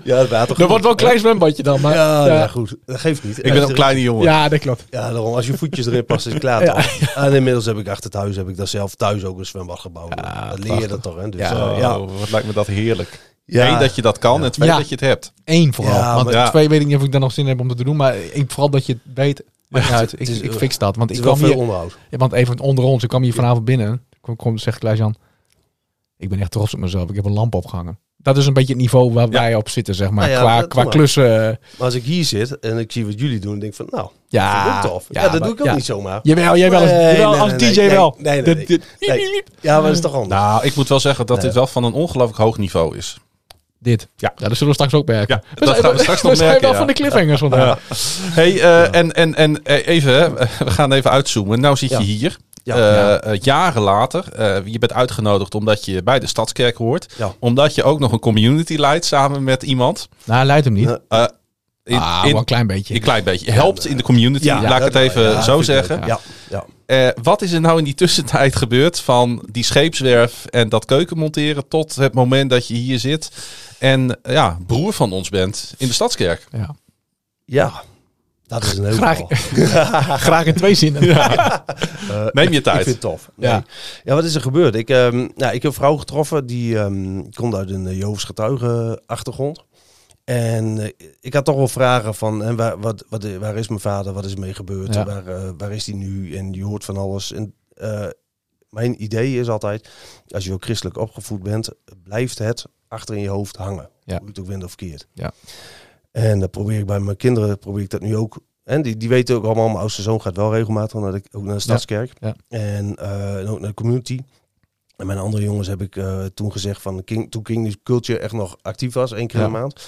ja, het water Er wordt wel een klein zwembadje dan, maar... Ja, ja. ja, goed. Dat geeft niet. ik ben een kleine jongen. Ja, dat klopt. Ja, daarom. Als je voetjes erin past, is het klaar. Ja. toch? En inmiddels heb ik achter thuis, heb ik daar zelf thuis ook een zwembad gebouwd. Ja, dat dat toch, hè? Dus, Ja. ja. Oh, wat lijkt me dat heerlijk. Ja. Eén, dat je dat kan. En twee, Ja. dat je het hebt. Eén vooral. Ja, want maar- Ja. twee weet ik niet of ik dan nog zin heb om dat te doen. Maar één, vooral dat je het weet. Maakt niet uit. Ik, is- ik fix dat. Want Het ik kwam veel hier... onderhoud. Ja, want even onder ons. Ik kwam hier vanavond binnen. Ik kom, kom zegt Klaas-Jan. Ik ben echt trots op mezelf. Ik heb een lamp opgehangen. Dat is een beetje het niveau waar wij op zitten, zeg maar. Nou ja, qua dat- qua maar. klussen. Maar als ik hier zit en ik zie wat jullie doen, denk ik van, nou, Ja, dat tof. Ja, ja, dat maar- doe ik ook ja. niet zomaar. Jawel, jij wel als, Nee, jawel, nee, als nee, DJ wel. nee. Ja, maar dat is toch anders. Nou, ik moet wel zeggen dat Nee. dit wel van een ongelooflijk hoog niveau is. Dit. Ja. ja, dat zullen we straks ook merken. Ja, we dat zijn, gaan we straks nog we zijn merken, wel ja. van de cliffhangers vandaag. Hey, eh, en, en, en eh, even, hè, we gaan even uitzoomen. Nou zit je Ja. hier. Ja. Eh, Ja. eh, jaren later. eh, je bent uitgenodigd omdat je bij de Stadskerk hoort. Ja. Omdat je ook nog een community leidt samen met iemand. Nou, hij leidt hem niet. Eh, in, ah, in- wel een klein beetje. een klein beetje. Je helpt in de community, Ja, laat ik het even zo zeggen. Ja, ja. Eh, wat is er nou in die tussentijd gebeurd van die scheepswerf en dat keuken monteren tot het moment dat je hier zit en ja, broer van ons bent in de Stadskerk? Ja. ja, dat is een heel Graag, [LAUGHS] graag in twee zinnen. Eh, [LAUGHS] Neem je Ik tijd. vind het tof. Nee. Ja. Ja. wat is er gebeurd? Ik, ehm, nou, ik heb een vrouw getroffen die ehm, komt uit een uh, Jehovens getuige achtergrond. En eh, ik had toch wel vragen van, en waar, wat, wat, waar is mijn vader? Wat is er mee gebeurd? Ja. Waar, eh, waar is hij nu? En je hoort van alles. En eh, mijn idee is altijd, als je ook christelijk opgevoed bent, blijft het achter in je hoofd hangen. Ja. Hoe je het ook wint of keert. Ja. En dat probeer ik bij mijn kinderen, probeer ik dat nu ook. En die, die weten ook allemaal, mijn oudste zoon gaat wel regelmatig naar de, ook naar de stadskerk. Ja. En, eh, en ook naar de community. En mijn andere jongens heb ik eh, toen gezegd van, King, toen King Culture echt nog actief was, één keer Ja. de maand.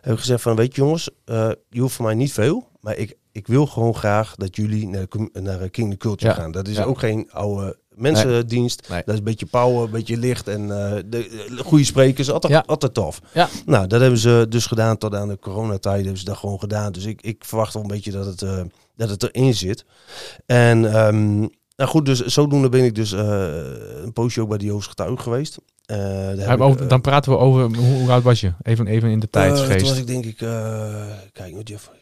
Heb ik gezegd van, weet je jongens, eh, je hoeft voor mij niet veel. Maar ik, ik wil gewoon graag dat jullie naar, naar King Culture Ja. gaan. Dat is ook geen oude mensendienst. Nee. Dat is een beetje power, een beetje licht en eh, de, de goede sprekers. Altijd, Ja. altijd tof. Ja. Nou, dat hebben ze dus gedaan tot aan de coronatijd. Hebben ze dat gewoon gedaan. Dus ik, ik verwacht wel een beetje dat het, eh, dat het erin zit. En ehm, nou goed, dus zodoende ben ik dus eh, een poosje ook bij de Joost Getuige geweest. Heb ik, dan praten we over, hoe, hoe oud was je? Even, even in de tijdsgeest. toen was ik denk ik, kijk, moet je even-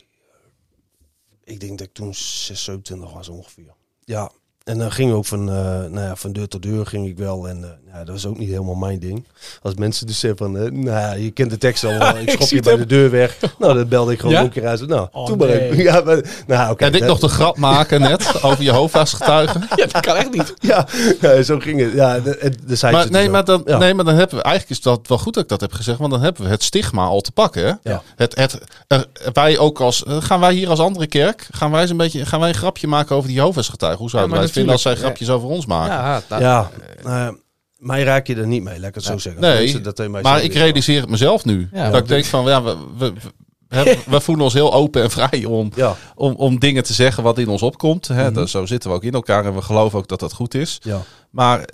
ik denk dat ik toen 6, 27 was ongeveer. Ja, en dan ging ook van, eh, nou ja, van deur tot deur ging ik wel. En eh, ja, dat was ook niet helemaal mijn ding. Als mensen dus zeggen van, eh, nou je kent de tekst al, [LAUGHS] eh, ik Ik schop je bij de deur weg. [LAUGHS] Nou, dat belde ik gewoon Ja? ook keer uit. Nou, Oh, toen maar nee. even. [LAUGHS] Ja, maar, nou, oké. en ik dat- nog de grap maken net over je hoofdhuisgetuigen. Ja, dat kan echt niet. Ja, ja, zo ging het. Ja, de, de, zei Maar, nee, maar dan, Ja. nee, maar dan hebben we eigenlijk is dat wel goed dat ik dat heb gezegd, want dan hebben we het stigma al te pakken. Hè? Ja. Het, het, er- wij ook als, eh, gaan wij hier als andere kerk, gaan wij eens een beetje, gaan wij een grapje maken over die Jehovah's-getuigen? Hoe zouden Ja, wij het vinden als zij grapjes over ons maken? Ja, dat- Ja, nou ja, mij raak je er niet mee, het zo zeggen. Nee, Mensen dat maar zeggen, ik wel- realiseer het mezelf nu. Ja. dat ik denk van, ja, we, we, we, hè, [LAUGHS] we voelen ons heel open en vrij om, Ja, om, om dingen te zeggen wat in ons opkomt. Hè? Mhm. Dus zo zitten we ook in elkaar en we geloven ook dat dat goed is. ja. Maar eh,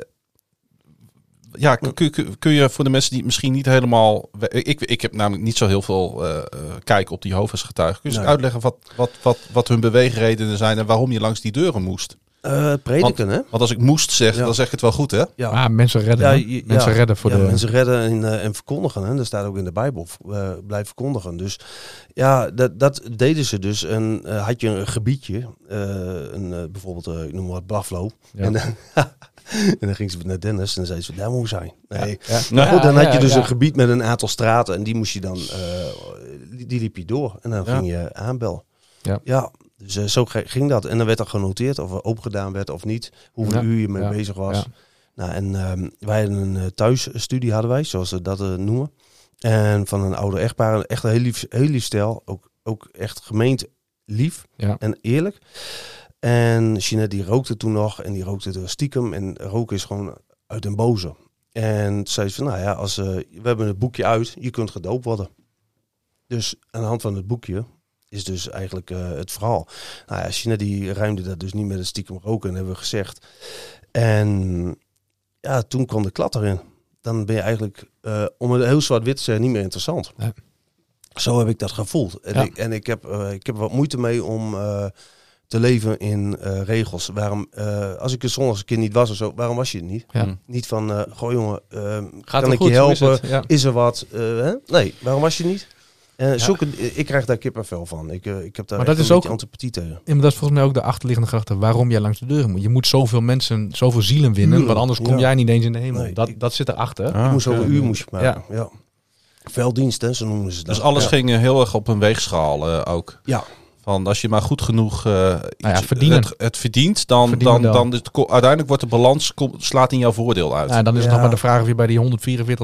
ja, kun, kun- je voor de mensen die misschien niet helemaal... Ik, ik heb namelijk niet zo heel veel eh, eh, kijk op die hoofdgetuigen. Kun je Nee. uitleggen wat, wat, wat, wat hun beweegredenen zijn en waarom je langs die deuren moest? Eh, prediken, hè? Want als ik moest zeggen, Ja. dan zeg ik het wel goed, hè? Ja. Ah, mensen redden. Ja, hè? je- mensen ja. redden voor ja, de... mensen redden en, eh, en verkondigen. Hè? Dat staat ook in de Bijbel. eh blijf verkondigen. Dus ja, dat, dat deden ze dus. En eh, had je een gebiedje, eh, een, eh, bijvoorbeeld, eh, ik noem maar Buffalo. Ja. En, dan- [LAUGHS] en dan ging ze naar Dennis en dan zei ze, daar moet zijn. Nee. Ja. Nou, Goed, dan had je dus ja. een gebied met een aantal straten en die moest je dan, eh, die, die liep je door. En dan Ja. ging je aanbellen. Ja. ja dus eh, zo ging dat. En dan werd er genoteerd of er opengedaan werd of niet. Hoeveel Ja. uur je mee Ja. bezig was. Ja. Nou, en ehm, wij hadden een eh, thuisstudie, hadden wij, zoals ze dat eh, noemen. En van een oude echtpaar, een echt een heel lief, heel lief stel. Ook, ook echt gemeend lief Ja. en eerlijk. En Jeanette die rookte toen nog en die rookte door stiekem. En roken is gewoon uit een boze. En zei ze van, nou ja, als, we hebben het boekje uit, je kunt gedoopt worden. Dus aan de hand van het boekje is dus eigenlijk eh, het verhaal. Nou ja, China die ruimde dat dus niet met een stiekem roken, hebben we gezegd. En ja, toen kwam de klad erin. Dan ben je eigenlijk, eh, om het heel zwart-wit te zeggen, niet meer interessant. Ja. Zo heb ik dat gevoeld. En, Ja. ik, en ik, heb, eh, ik heb er wat moeite mee om eh, te leven in eh, regels. Waarom, eh, als ik zondags een keer niet was of zo, waarom was je het niet? Ja. Mm. Niet van, eh goh jongen, Gaat kan ik goed? je is helpen? het? Ja. Is er wat? Eh, hè? Nee, waarom was je niet? Eh, zulke, ik krijg daar kippenvel van. Ik, eh, ik heb daar Maar dat is ook- antipathie tegen. Ja, maar dat is volgens mij ook de achterliggende gedachte waarom jij langs de deur moet. Je moet zoveel mensen, zoveel zielen winnen, want anders kom ja. jij niet eens in de hemel. Nee, dat, ik- dat zit erachter. Ah, ik moest over oké. uur moest je maken. Ja. Velddienst, hè, zo noemen ze dat. Dus alles ja. ging heel erg op een weegschaal eh, ook. Ja. Van als je maar goed genoeg Nou ja, verdienen. Het, het verdient, dan, Verdienen dan, dan. uiteindelijk wordt de balans kom- slaat in jouw voordeel uit. Ja, dan is het nog maar de vraag of je bij die 144.000 of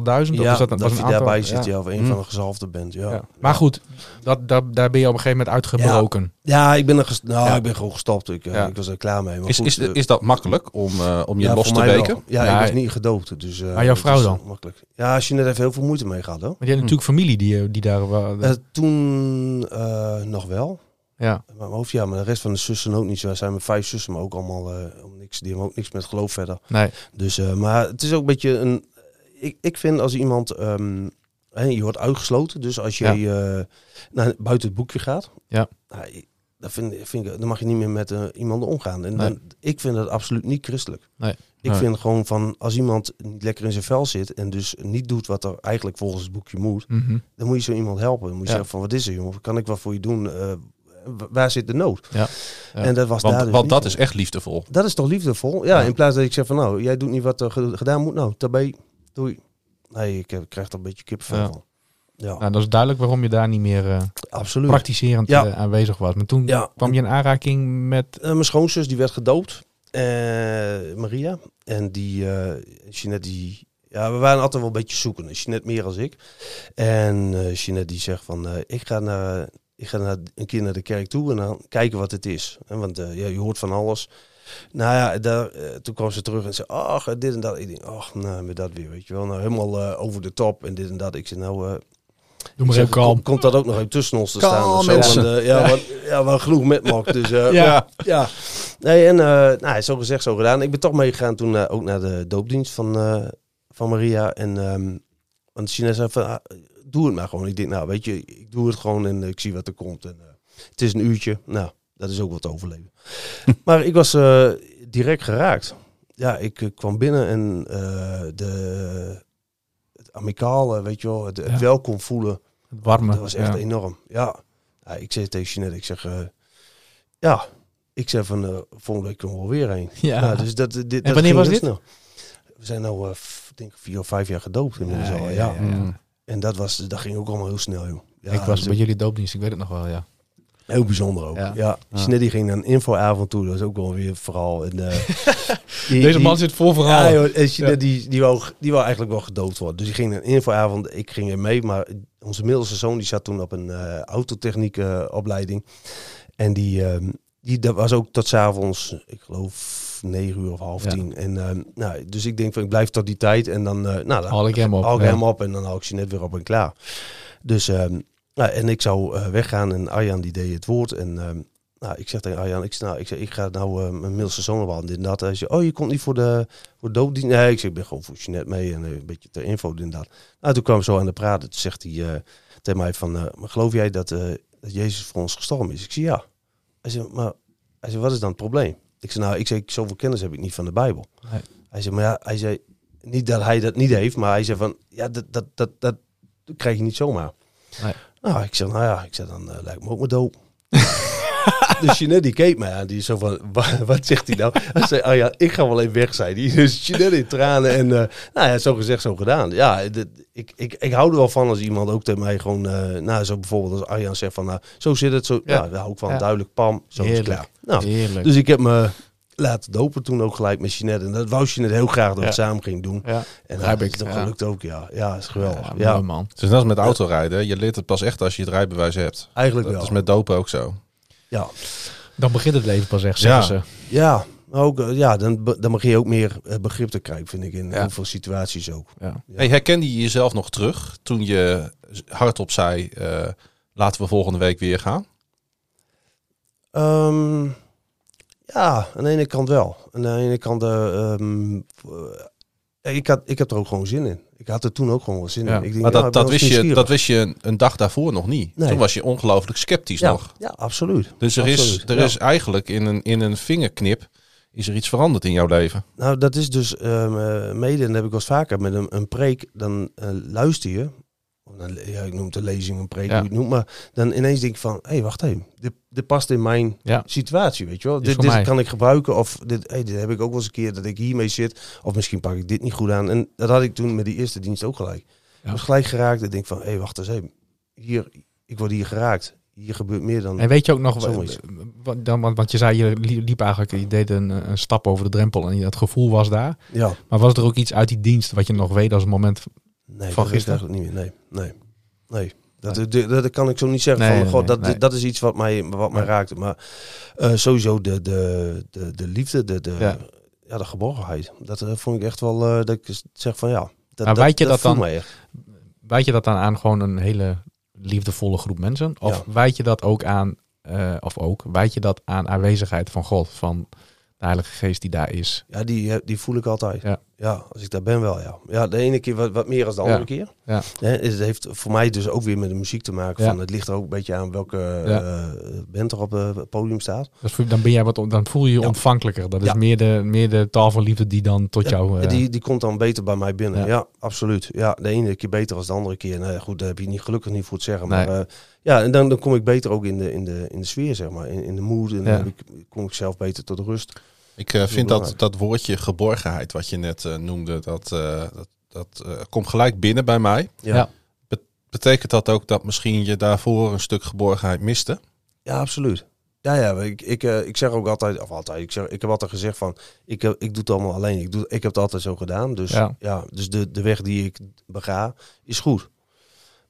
Ja, is dat, dat, was je een aantal, daarbij zit, ja, of een Hm. van de gezalfden bent. Ja. Ja. Maar goed, dat, dat, daar ben je op een gegeven moment uitgebroken. Ja, ik ben er nou, Ja. ik ben gewoon gestopt. Ik, eh, Ja. ik was er klaar mee. Maar is, goed, is, eh, is dat makkelijk om, eh, om je ja, los te weken? Ja, Ja, ik was niet gedoopt. Dus, eh, Maar jouw vrouw dan? Makkelijk. Ja, als je net even heel veel moeite mee gaat hoor. Want je hebt natuurlijk familie die, die daar... Eh, toen eh, nog wel. Ja. Maar mijn hoofd, ja, maar de rest van de zussen ook niet zo. Er zijn met vijf zussen, maar ook allemaal eh, om niks. Die hebben ook niks met geloof verder. Nee. Dus, eh, maar het is ook een beetje een. Ik, ik vind als iemand. ehm, hè, je wordt uitgesloten. Dus als je eh, naar, buiten het boekje gaat. Ja. Nou, vind, vind ik, dan mag je niet meer met eh, iemand omgaan. En Nee. dan, ik vind dat absoluut niet christelijk. Nee. Ik Nee. vind gewoon van als iemand niet lekker in zijn vel zit. en dus niet doet wat er eigenlijk volgens het boekje moet. Mhm. dan moet je zo iemand helpen. Dan moet je Ja. zeggen: van wat is er, jongen? Kan ik wat voor je doen? Eh, w- waar zit de nood? Ja. Ja. En dat was Want, daar dus want dat is echt liefdevol. Dat is toch liefdevol? Ja, Ja. in plaats dat ik zeg van nou, jij doet niet wat er ge- gedaan moet. Nou, daarbij doei. Nee, ik, ik krijg er een beetje kipvel Ja. van. Ja, Nou, dat is duidelijk waarom je daar niet meer eh, absoluut. praktiserend Ja. eh, aanwezig was. Maar toen Ja. kwam je in aanraking met... Eh, mijn schoonzus die werd gedoopt. Eh, Maria. En die, eh Jeanette die... Ja, we waren altijd wel een beetje zoeken. Jeanette meer als ik. En eh Jeanette die zegt van... eh, ik ga, naar, ik ga naar, een keer naar de kerk toe en dan kijken wat het is. En want eh, ja, je hoort van alles. Nou ja, daar, eh, toen kwam ze terug en zei... Ach, dit en dat. Ik denk, ach, nou, met dat weer, weet je wel. Nou, helemaal eh, over de top en dit en dat. Ik zei, nou... eh, Doe maar zeg, kalm. kom- Komt dat ook nog even tussen ons te staan? of zo? mensen. Want, eh, ja, want, ja, wel genoeg met mag. Dus eh, [LAUGHS] Ja. ja. Nee, en eh nou, zo gezegd, zo gedaan. Ik ben toch meegegaan toen eh, ook naar de doopdienst van, eh, van Maria. En ehm want China zei van, ah, doe het maar gewoon. Ik denk, nou weet je, ik doe het gewoon en ik zie wat er komt. En, eh, het is een uurtje. Nou, dat is ook wat te overleven. [LAUGHS] maar ik was eh, direct geraakt. Ja, ik eh, kwam binnen en eh, de, het amicaal, weet je wel, het, het Ja. welkom voelen. Het warme. Dat was echt ja. enorm. Ja. ja. Ik zei tegen Jeanette, ik zeg, eh, ja, ik zeg van uh, volgende week komen we weer heen. [LAUGHS] Ja. Nou, dus dat, dit, dat wanneer was dit? snel. We zijn nou, eh, denk ik, vier of vijf jaar gedoopt inmiddels Ja, al. ja, Ja, ja, ja. Mm. En dat, was, dat ging ook allemaal heel snel, joh. Ja, ik was dus bij jullie doopdienst, ik weet het nog wel, ja. Heel bijzonder ook. Ja. Ja. Ging naar een infoavond toe, dat is ook wel weer vooral. En, eh, [LAUGHS] die- Deze die- man zit vol Ja, verhalen. joh, en Jeanette, die, die, wou, die wou eigenlijk wel gedoopt worden. Dus die ging naar een infoavond. Ik ging er mee, maar onze middelste zoon die zat toen op een eh, autotechniek opleiding. En die, ehm, die dat was ook tot 's avonds, ik geloof negen uur of half tien. En, ehm, nou, dus ik denk van ik blijf tot die tijd. En dan, eh, nou, dan Haal ik hem op. haal ik hem op en dan hou ik je net weer op en klaar. Dus, ehm, nou, en ik zou eh, weggaan en Arjan die deed het woord. En ehm, nou, ik zeg tegen Arjan, ik, nou, ik, zeg, ik ga nou eh, mijn middelste zoon ophalen, dit en dat. Hij zei, oh, je komt niet voor de, voor de doopdienst? Nee, ik zeg, ik ben gewoon voor Jeanette mee en een beetje ter info, dit en dat. Nou, toen kwam zo aan de praten. Toen zegt hij tegen mij van, maar geloof jij dat, dat Jezus voor ons gestorven is? Ik zei, ja. Hij zei, maar hij zei, wat is dan het probleem? Ik zei, nou, ik zei, zoveel kennis heb ik niet van de Bijbel. Nee. Hij zei, maar ja, hij zei, niet dat hij dat niet heeft, maar hij zei van, ja, dat, dat, dat, dat krijg je niet zomaar. Nee. Nou, ik zeg, nou ja, ik zeg, dan eh, lijkt me ook maar doop. [LAUGHS] dus Jeanette die keek mij aan, die is zo van, "Wa- wat zegt hij nou? Hij zei, oh ja, ik ga wel even weg, zei hij. Dus Jeanette in tranen en, eh, nou ja, zo gezegd, zo gedaan. Ja, dit- ik, ik, ik hou er wel van als iemand ook tegen mij gewoon, eh, nou, zo bijvoorbeeld als Arjan zegt van, nou, zo zit het, zo, ja, Ja. daar hou ik van, Ja. duidelijk, pam, zo is het Heerlijk. klaar. Nou, Heerlijk. dus ik heb me laten dopen toen ook gelijk met Jeanette. En dat wou Jeanette heel graag dat we Ja. het samen ging doen. ja. En dat, ik, dat ja. gelukt ook, ja. Ja, is geweldig. Ja, Ja, mooi man. Het is net als met autorijden. Je leert het pas echt als je het rijbewijs hebt. eigenlijk Dat wel. is met dopen ook zo. Ja. Dan begint het leven pas echt, Ja. zeggen ze. ja, Maar ook, eh, ja, dan, dan begin je ook meer eh, begrip te krijgen, vind ik, in Ja. heel veel situaties ook. Ja. Hey, herkende je jezelf nog terug toen je hardop zei, eh, laten we volgende week weer gaan? Ehm, ja, aan de ene kant wel. Aan de ene kant, eh, ehm, eh, ik, had, ik heb er ook gewoon zin in. Ik had er toen ook gewoon wel zin Ja, in. Ik denk, Maar dat, dat, wist je, dat wist je een, dag daarvoor nog niet. Nee. Toen was je ongelooflijk sceptisch ja, nog. ja, absoluut. Dus er, is, er is eigenlijk in een, in een vingerknip is er iets veranderd in jouw leven. Nou, dat is dus ehm, eh, mede, en dat heb ik wel eens vaker met een, een preek, dan eh, luister je. Dan, ja, ik noem het een lezing, een preek, Ja. hoe je het noemt. Maar dan ineens denk ik van, hé, hey, wacht even. Dit, dit past in mijn Ja. situatie, weet je wel. Dit, dit kan ik gebruiken. Of dit, hey, dit heb ik ook wel eens een keer dat ik hiermee zit. Of misschien pak ik dit niet goed aan. En dat had ik toen met die eerste dienst ook gelijk. Ik was gelijk geraakt. Ik denk van, hé, hey, wacht eens even. Hier, ik word hier geraakt. Hier gebeurt meer dan... En weet je ook nog, wat- dan, want, want je zei, je li- liep eigenlijk, je deed een, een stap over de drempel en dat gevoel was daar. Ja, Maar was er ook iets uit die dienst wat je nog weet als een moment? Nee, Van dat gisteren? eigenlijk niet meer. Nee, nee, nee. Dat, dat, dat kan ik zo niet zeggen. Nee, van, nee, God, dat, nee. dat is iets wat mij, wat mij Nee. raakte. Maar eh, sowieso de, de, de, de liefde, de, de, Ja. ja. de geborgenheid. Dat eh, vond ik echt wel, eh, dat ik zeg van ja. Dat, Maar weet je dat voelt dan- mij echt. Wijd je dat dan aan gewoon een hele liefdevolle groep mensen? Of Ja. wijd je dat ook aan, of ook, wijd je dat aan aanwezigheid van God, van de Heilige Geest die daar is? Ja, die, die voel ik altijd. Ja. Ja. als ik daar ben wel, ja. Ja, de ene keer wat, wat meer dan de Ja. andere keer. Ja. Hè, het heeft voor mij dus ook weer met de muziek te maken. Ja. Van, het ligt er ook een beetje aan welke eh, band er op het podium staat. Dus dan, ben jij wat, dan voel je je ontvankelijker. Dat is meer, de, meer de taal van liefde die dan tot jou... Eh, die, die komt dan beter bij mij binnen. Ja. Absoluut. Ja, de ene keer beter dan de andere keer. Nou ja, goed, daar heb je niet gelukkig niet voor te zeggen. Maar eh, ja, en dan, dan kom ik beter ook in de, in de, in de sfeer, zeg maar. In, in de mood. En dan ik, kom ik zelf beter tot rust. Ik eh, vind dat, dat woordje geborgenheid wat je net eh, noemde, dat, eh, dat, dat eh, komt gelijk binnen bij mij. Ja, Ja. ja. Betekent dat ook dat misschien je daarvoor een stuk geborgenheid miste? absoluut. Ja, ja, ik, ik, ik zeg ook altijd, of altijd, ik, zeg, ik heb altijd gezegd van, ik, heb- ik doe het allemaal alleen. Ik, doe, ik heb het altijd zo gedaan. Dus Ja. ja, dus de, de weg die ik bega, is goed.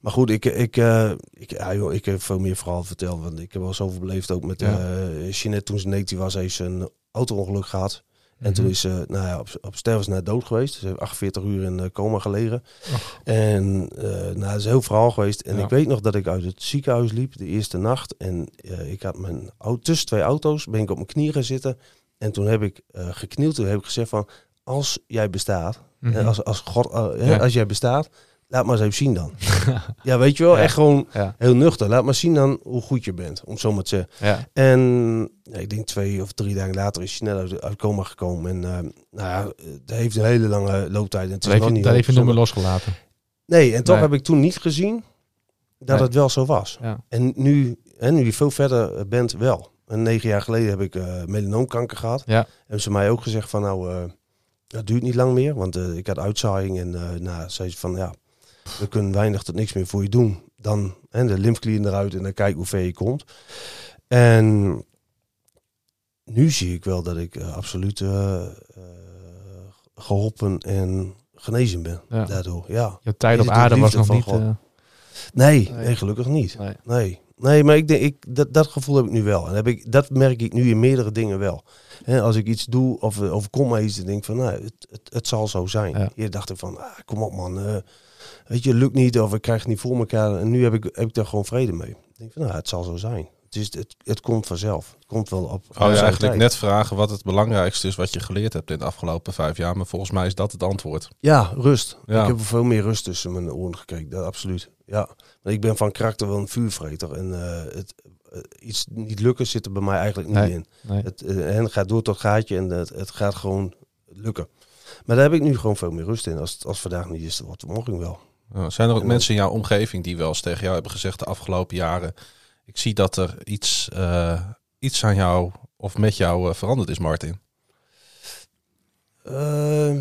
Maar goed, ik, ik, eh, ik, ja, joh, ik heb veel meer verhaal verteld. Want ik heb wel zoveel beleefd ook met Ja. Jeanette. Toen ze 19 was, heeft ze een auto-ongeluk gehad. En Mhm. toen is ze nou ja, op, op sterven na dood geweest. Ze heeft 48 uur in coma gelegen. Och. En eh nou, dat is een heel verhaal geweest. En Ja. ik weet nog dat ik uit het ziekenhuis liep de eerste nacht. En ik had mijn auto, tussen twee auto's ben ik op mijn knieën gaan zitten. En toen heb ik geknield. Toen heb ik gezegd van, als jij bestaat, Mhm. als, als, God, Ja. als jij bestaat, laat maar eens even zien dan. [LAUGHS] ja, weet je wel, Ja. echt gewoon Ja. heel nuchter. Laat maar zien dan hoe goed je bent, om zo maar te zeggen. Ja. En ik denk twee of drie dagen later is hij snel uit, coma gekomen. En eh, nou ja, het heeft een hele lange looptijd. En het is Dat heeft nog niet dat heeft je nooit meer bijzonder. losgelaten. Nee, en toch Nee. heb ik toen niet gezien dat Nee. het wel zo was. En nu, en nu je veel verder bent, wel. En negen jaar geleden heb ik eh melanoomkanker gehad. Ja. Hebben ze mij ook gezegd van nou, eh, dat duurt niet lang meer. Want ik had uitzaaiing en eh nou, zei ze van ja, we kunnen weinig tot niks meer voor je doen. Dan hè, de lymfeklieren eruit en dan kijk hoe ver je komt. En nu zie ik wel dat ik eh, absoluut eh, geholpen en genezen ben Ja. daardoor. Ja. Je tijd op aarde was nog van niet... God? eh, Nee, Nee. nee, gelukkig niet. nee. Nee. Nee, maar ik denk, ik, dat, dat gevoel heb ik nu wel. En heb ik, dat merk ik nu in meerdere dingen wel. Als ik iets doe of overkom me iets, dan denk ik van, nou, het, het, het zal zo zijn. Ja. Hier dacht ik van, ah, kom op man, weet je, lukt niet of ik krijg het niet voor elkaar. En nu heb ik, heb ik daar gewoon vrede mee. Ik denk van, nou, het zal zo zijn. Het, is, het, het komt vanzelf. Het komt wel op. Oh, je zijn eigenlijk tijd. net vragen wat het belangrijkste is wat je geleerd hebt in de afgelopen vijf jaar. Maar volgens mij is dat het antwoord. Ja, rust. Ja. Ik heb veel meer rust tussen mijn oren gekregen. Dat, absoluut. Ja. Maar ik ben van karakter wel een vuurvreter. En eh, het, eh, iets niet lukken zit er bij mij eigenlijk niet Nee. in. Nee. Het, en het gaat door tot gaatje en het, het gaat gewoon lukken. Maar daar heb ik nu gewoon veel meer rust in. Als, als vandaag niet is, wordt het morgen wel. Uh, zijn er ook En mensen in jouw omgeving die wel eens tegen jou hebben gezegd de afgelopen jaren: Ik zie dat er iets, eh, iets aan jou of met jou eh, veranderd is, Martin? Eh,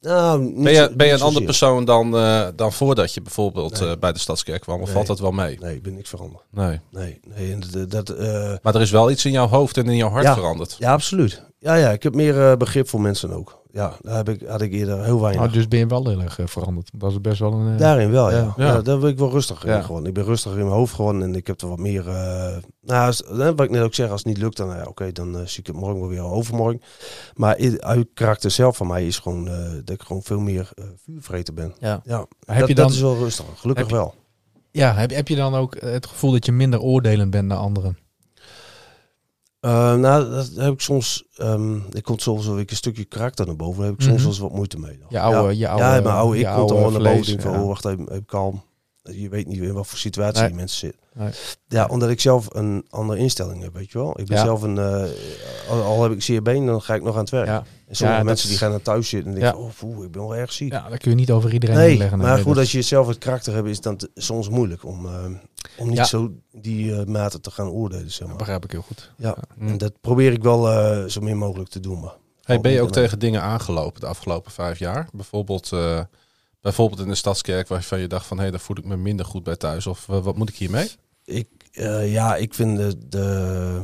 nou, Ben je, ben een andere persoon dan, eh, dan voordat je bijvoorbeeld Nee. bij de Stadskerk kwam? Of Nee. valt dat wel mee? Nee, ik ben niks veranderd. Nee. Nee, nee en dat, dat, Maar er is wel iets in jouw hoofd en in jouw hart Ja. veranderd. ja, absoluut. Ja, ja, ik heb meer eh, begrip voor mensen ook. Ja, daar heb ik, had ik eerder heel weinig. Nou, dus ben je wel heel erg eh, veranderd. Dat is best wel een... eh, Daarin wel, ja. Ja. ja. Ja. daar ben ik wel rustig in Ja. geworden. Ik ben rustiger in mijn hoofd geworden en ik heb er wat meer... eh, nou, als, wat ik net ook zeg, als het niet lukt, dan ja, oké, dan zie ik het morgen wel weer overmorgen. Maar uit karakter zelf van mij is gewoon eh, dat ik gewoon veel meer vuurvreten ben. Ja. Ja, Heb dat, je dan, dat is wel rustig. Gelukkig heb je- wel. ja, heb, heb je dan ook het gevoel dat je minder oordelend bent naar anderen? Eh, nou, dat heb ik soms... ehm ik komt soms wel een stukje karakter naar boven. Daar heb ik soms Mhm. wel eens wat moeite mee. dan. Je oude, ja. je oude, ja, mijn oude ik je komt dan gewoon naar boven. Denk van, ja. oh, wacht even, even kalm. Je weet niet in wat voor situatie Nee. die mensen zitten. Nee. Ja, omdat ik zelf een andere instelling heb, weet je wel. Ik ben Ja. zelf een... eh, al, al heb ik zeer been, dan ga ik nog aan het werk. Ja. En sommige Ja, dat mensen die gaan naar thuis zitten en denken, Ja. oh, poeh, ik ben wel erg ziek. ja, dat kun je niet over iedereen nee, leggen. maar goed, als je zelf het karakter hebt, is het dan soms moeilijk om, eh, om niet Ja. zo die eh, mate te gaan oordelen, zeg Dat maar. begrijp ik heel goed. Ja, Mm. en dat probeer ik wel eh, zo min mogelijk te doen. Maar Hey, ben je ook tegen dingen aangelopen de afgelopen vijf jaar? Bijvoorbeeld, eh, bijvoorbeeld in de stadskerk waarvan je dacht van hé, daar voel ik me minder goed bij thuis. Of eh, wat moet ik hiermee? Ik, eh, ja, ik vind de, de,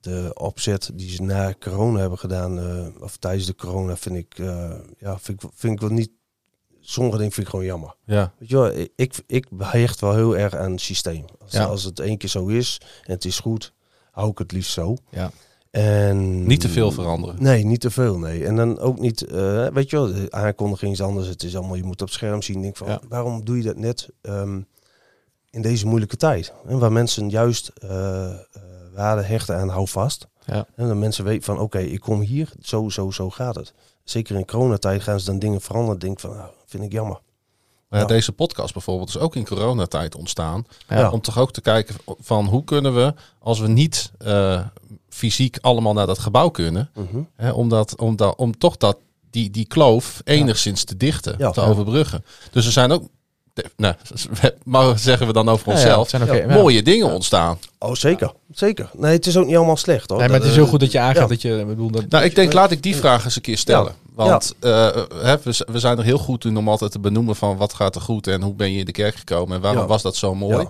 de opzet die ze na corona hebben gedaan, eh, of tijdens de corona, vind ik, ja, vind ik, vind ik wel niet. Sommige dingen vind ik gewoon jammer. Ja, Weet je wel, ik- ik, ik hecht wel heel erg aan het systeem. Als, Ja. als het één keer zo is en het is goed, hou ik het liefst zo. Ja. En, niet te veel veranderen. Nee, niet te veel, nee. En dan ook niet, eh, weet je wel, de aankondiging is anders. Het is allemaal, je moet op het scherm zien. Denk van, Ja. waarom doe je dat net ehm, in deze moeilijke tijd? En waar mensen juist eh, waarde hechten aan hou vast. Ja. En dan mensen weten van, oké, ik kom hier, zo, zo, zo gaat het. Zeker in coronatijd gaan ze dan dingen veranderen. Denk van, nou, vind ik jammer. Maar ja, Ja. deze podcast bijvoorbeeld is ook in coronatijd ontstaan. Ja. Om toch ook te kijken van hoe kunnen we, als we niet eh, fysiek allemaal naar dat gebouw kunnen, Mhm. hè, om, dat, om, dat, om toch dat, die, die kloof enigszins te dichten, Ja. te Ja. overbruggen. Dus er zijn ook, nou, [LAUGHS] maar zeggen we dan over Ja, ja, onszelf, zijn ook- ja. mooie dingen ontstaan. Oh, zeker. Zeker. Nee, het is ook niet allemaal slecht hoor. Nee, maar het is heel goed dat je aangaat ja. dat je... Bedoel, dat, Nou, ik denk, laat ik die vraag eens een keer stellen. Want eh, hè, we, zijn er heel goed in om altijd te benoemen van wat gaat er goed en hoe ben je in de kerk gekomen en waarom Ja. was dat zo mooi. Ja.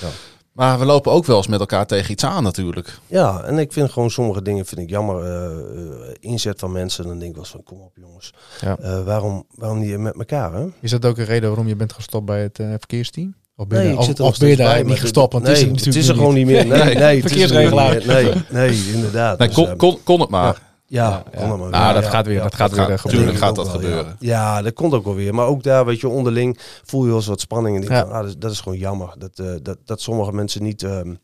Ja. Maar we lopen ook wel eens met elkaar tegen iets aan natuurlijk. Ja, en ik vind gewoon sommige dingen vind ik jammer. eh, eh, inzet van mensen, dan denk ik wel eens van kom op jongens. Ja. Eh, waarom, waarom niet met elkaar hè? Is dat ook een reden waarom je bent gestopt bij het eh, verkeersteam? Of ben je, Nee, ik zit er of ben daar bij, niet gestopt? Want het is nee, het is er gewoon niet meer. Nee, Nee, nee, er verkeersregelaar. Nee, nee, inderdaad. Nee, Dus, kon, eh, kon, kon het maar. Ja, Ja, kon ja. het maar. Nou, Ja, dat ja, gaat weer, ja. dat gaat Dat weer gaat- eh, gebeuren. tuurlijk gaat dat wel, gebeuren. Ja. ja, dat komt ook wel weer. Maar ook daar, weet je, onderling voel je wel eens wat spanning. En denk ah, dat, is, dat is gewoon jammer. Dat, eh, dat, dat sommige mensen niet, ehm,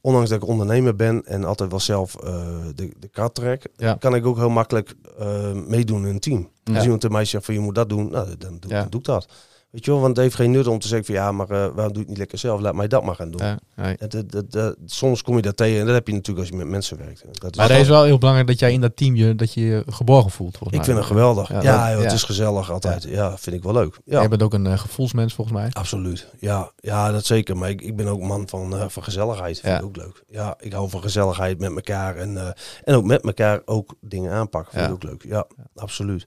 ondanks dat ik ondernemer ben en altijd wel zelf eh, de, de krat trek, Ja. kan ik ook heel makkelijk eh, meedoen in een team. Ja. Als iemand tegen mij zegt van je moet dat doen, nou, dan, doe, Ja. dan doe ik dat. Weet je wel, want het heeft geen nut om te zeggen van ja, maar eh, waarom doe je het niet lekker zelf? Laat mij dat maar gaan doen. Ja, het- het- het- soms kom je daar tegen en dat heb je natuurlijk als je met mensen werkt. Dat is Maar het is wel heel belangrijk dat jij in dat team je, dat je je geborgen voelt. Volgens ik mij. vind het geweldig. Ja, Ja, dat- joh, het is gezellig altijd. Ja, vind ik wel leuk. Ja, Jij bent ook een eh, gevoelsmens volgens mij. absoluut. Ja, ja, dat zeker. Maar ik, ik ben ook man van, eh, van gezelligheid. Vind Ja. ik ook leuk. Ja, ik hou van gezelligheid met elkaar en, eh, en ook met elkaar ook dingen aanpakken. Vind Ja. ik ook leuk. Ja, absoluut.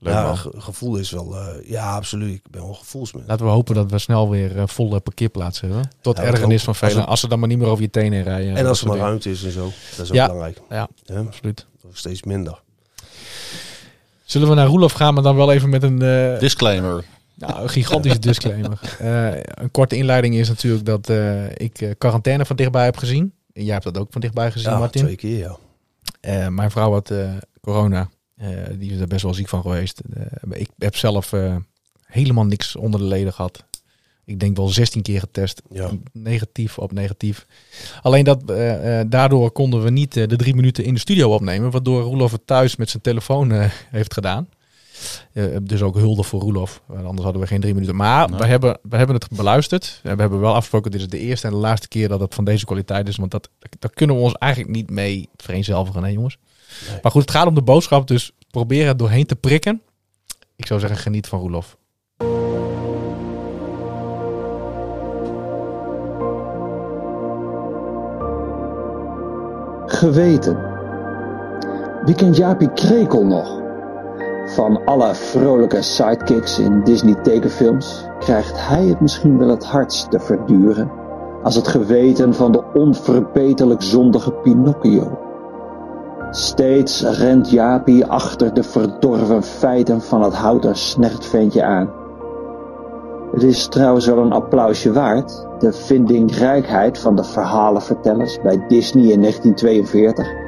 Leuk ja, ge- gevoel is wel, eh, ja, absoluut. Ik ben wel een gevoelsmens. Laten we hopen dat we snel weer eh, volle parkeerplaatsen hebben. Tot Ja, ergernis van velen. Als ze dan maar niet meer over je tenen rijden. en dat als er soort maar dingen. ruimte is en zo. Dat is ook Ja. belangrijk. Ja, Ja, absoluut. steeds minder. Zullen we naar Roelof gaan, maar dan wel even met een, eh, Disclaimer. nou, een gigantische disclaimer. [LAUGHS] Eh, een korte inleiding is natuurlijk dat eh, ik eh, quarantaine van dichtbij heb gezien. En jij hebt dat ook van dichtbij gezien, Ja, Martin. twee keer ja. Eh, mijn vrouw had eh, corona. Eh, die is er best wel ziek van geweest. Eh, ik heb zelf eh, helemaal niks onder de leden gehad. Ik denk wel 16 keer getest. Ja. Negatief op negatief. Alleen dat, eh, daardoor konden we niet de drie minuten in de studio opnemen. Waardoor Roelof het thuis met zijn telefoon heeft gedaan. Eh, dus ook hulde voor Roelof. Want anders hadden we geen drie minuten. Maar Nee. we, hebben, we hebben het beluisterd. En we hebben wel afgesproken, dit is de eerste en de laatste keer dat het van deze kwaliteit is. Want dat, daar kunnen we ons eigenlijk niet mee vereenzelvigen, hè jongens. Nee. Maar goed, het gaat om de boodschap, dus probeer er doorheen te prikken. Ik zou zeggen, geniet van Roelof. Geweten. Wie kent Jaapie Krekel nog? Van alle vrolijke sidekicks in Disney tekenfilms krijgt hij het misschien wel het hardst te verduren als het geweten van de onverbeterlijk zondige Pinocchio. Steeds rent Jaapie achter de verdorven feiten van het houten snertventje aan. Het is trouwens wel een applausje waard, de vindingrijkheid van de verhalenvertellers bij Disney in 1942.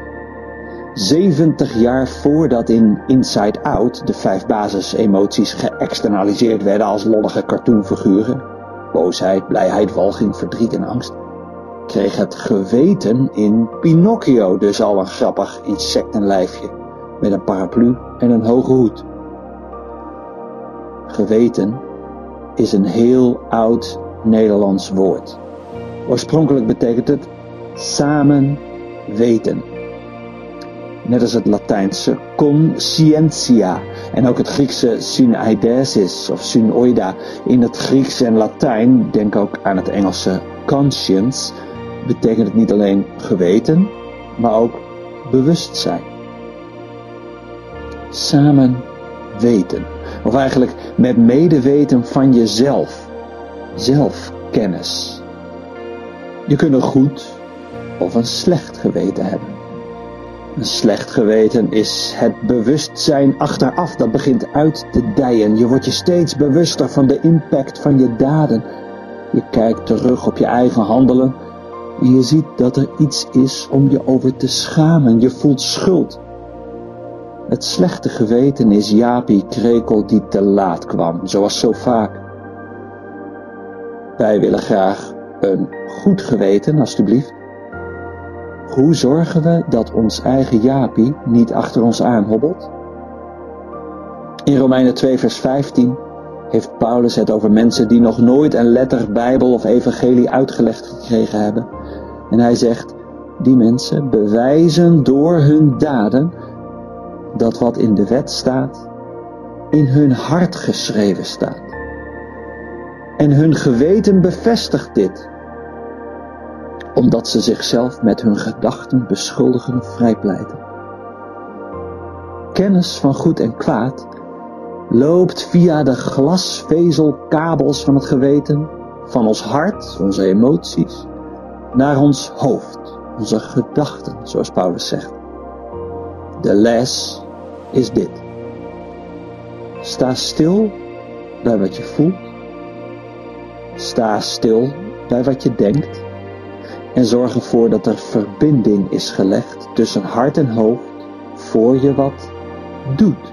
70 jaar voordat in Inside Out de vijf basisemoties geëxternaliseerd werden als lollige cartoonfiguren. Boosheid, blijheid, walging, verdriet en angst. Kreeg het geweten in Pinocchio dus al een grappig insectenlijfje met een paraplu en een hoge hoed. Geweten is een heel oud Nederlands woord. Oorspronkelijk betekent het samen weten. Net als het Latijnse conscientia en ook het Griekse syneidesis of synoida. In het Grieks en Latijn, denk ook aan het Engelse conscience, betekent het niet alleen geweten, maar ook bewustzijn. Samen weten. Of eigenlijk met medeweten van jezelf. Zelfkennis. Je kunt een goed of een slecht geweten hebben. Een slecht geweten is het bewustzijn achteraf dat begint uit te dijen. Je wordt je steeds bewuster van de impact van je daden. Je kijkt terug op je eigen handelen en je ziet dat er iets is om je over te schamen. Je voelt schuld. Het slechte geweten is Jaapie Krekel die te laat kwam, zoals zo vaak. Wij willen graag een goed geweten, alstublieft. Hoe zorgen we dat ons eigen Jaapie niet achter ons aanhobbelt? In Romeinen 2 vers 15 heeft Paulus het over mensen die nog nooit een letter Bijbel of evangelie uitgelegd gekregen hebben. En hij zegt, die mensen bewijzen door hun daden dat wat in de wet staat, in hun hart geschreven staat. En hun geweten bevestigt dit, omdat ze zichzelf met hun gedachten beschuldigen of vrijpleiten. Kennis van goed en kwaad loopt via de glasvezelkabels van het geweten, van ons hart, onze emoties, naar ons hoofd, onze gedachten, zoals Paulus zegt. De les is dit. Sta stil bij wat je voelt. Sta stil bij wat je denkt. En zorg ervoor dat er verbinding is gelegd tussen hart en hoofd voor je wat doet.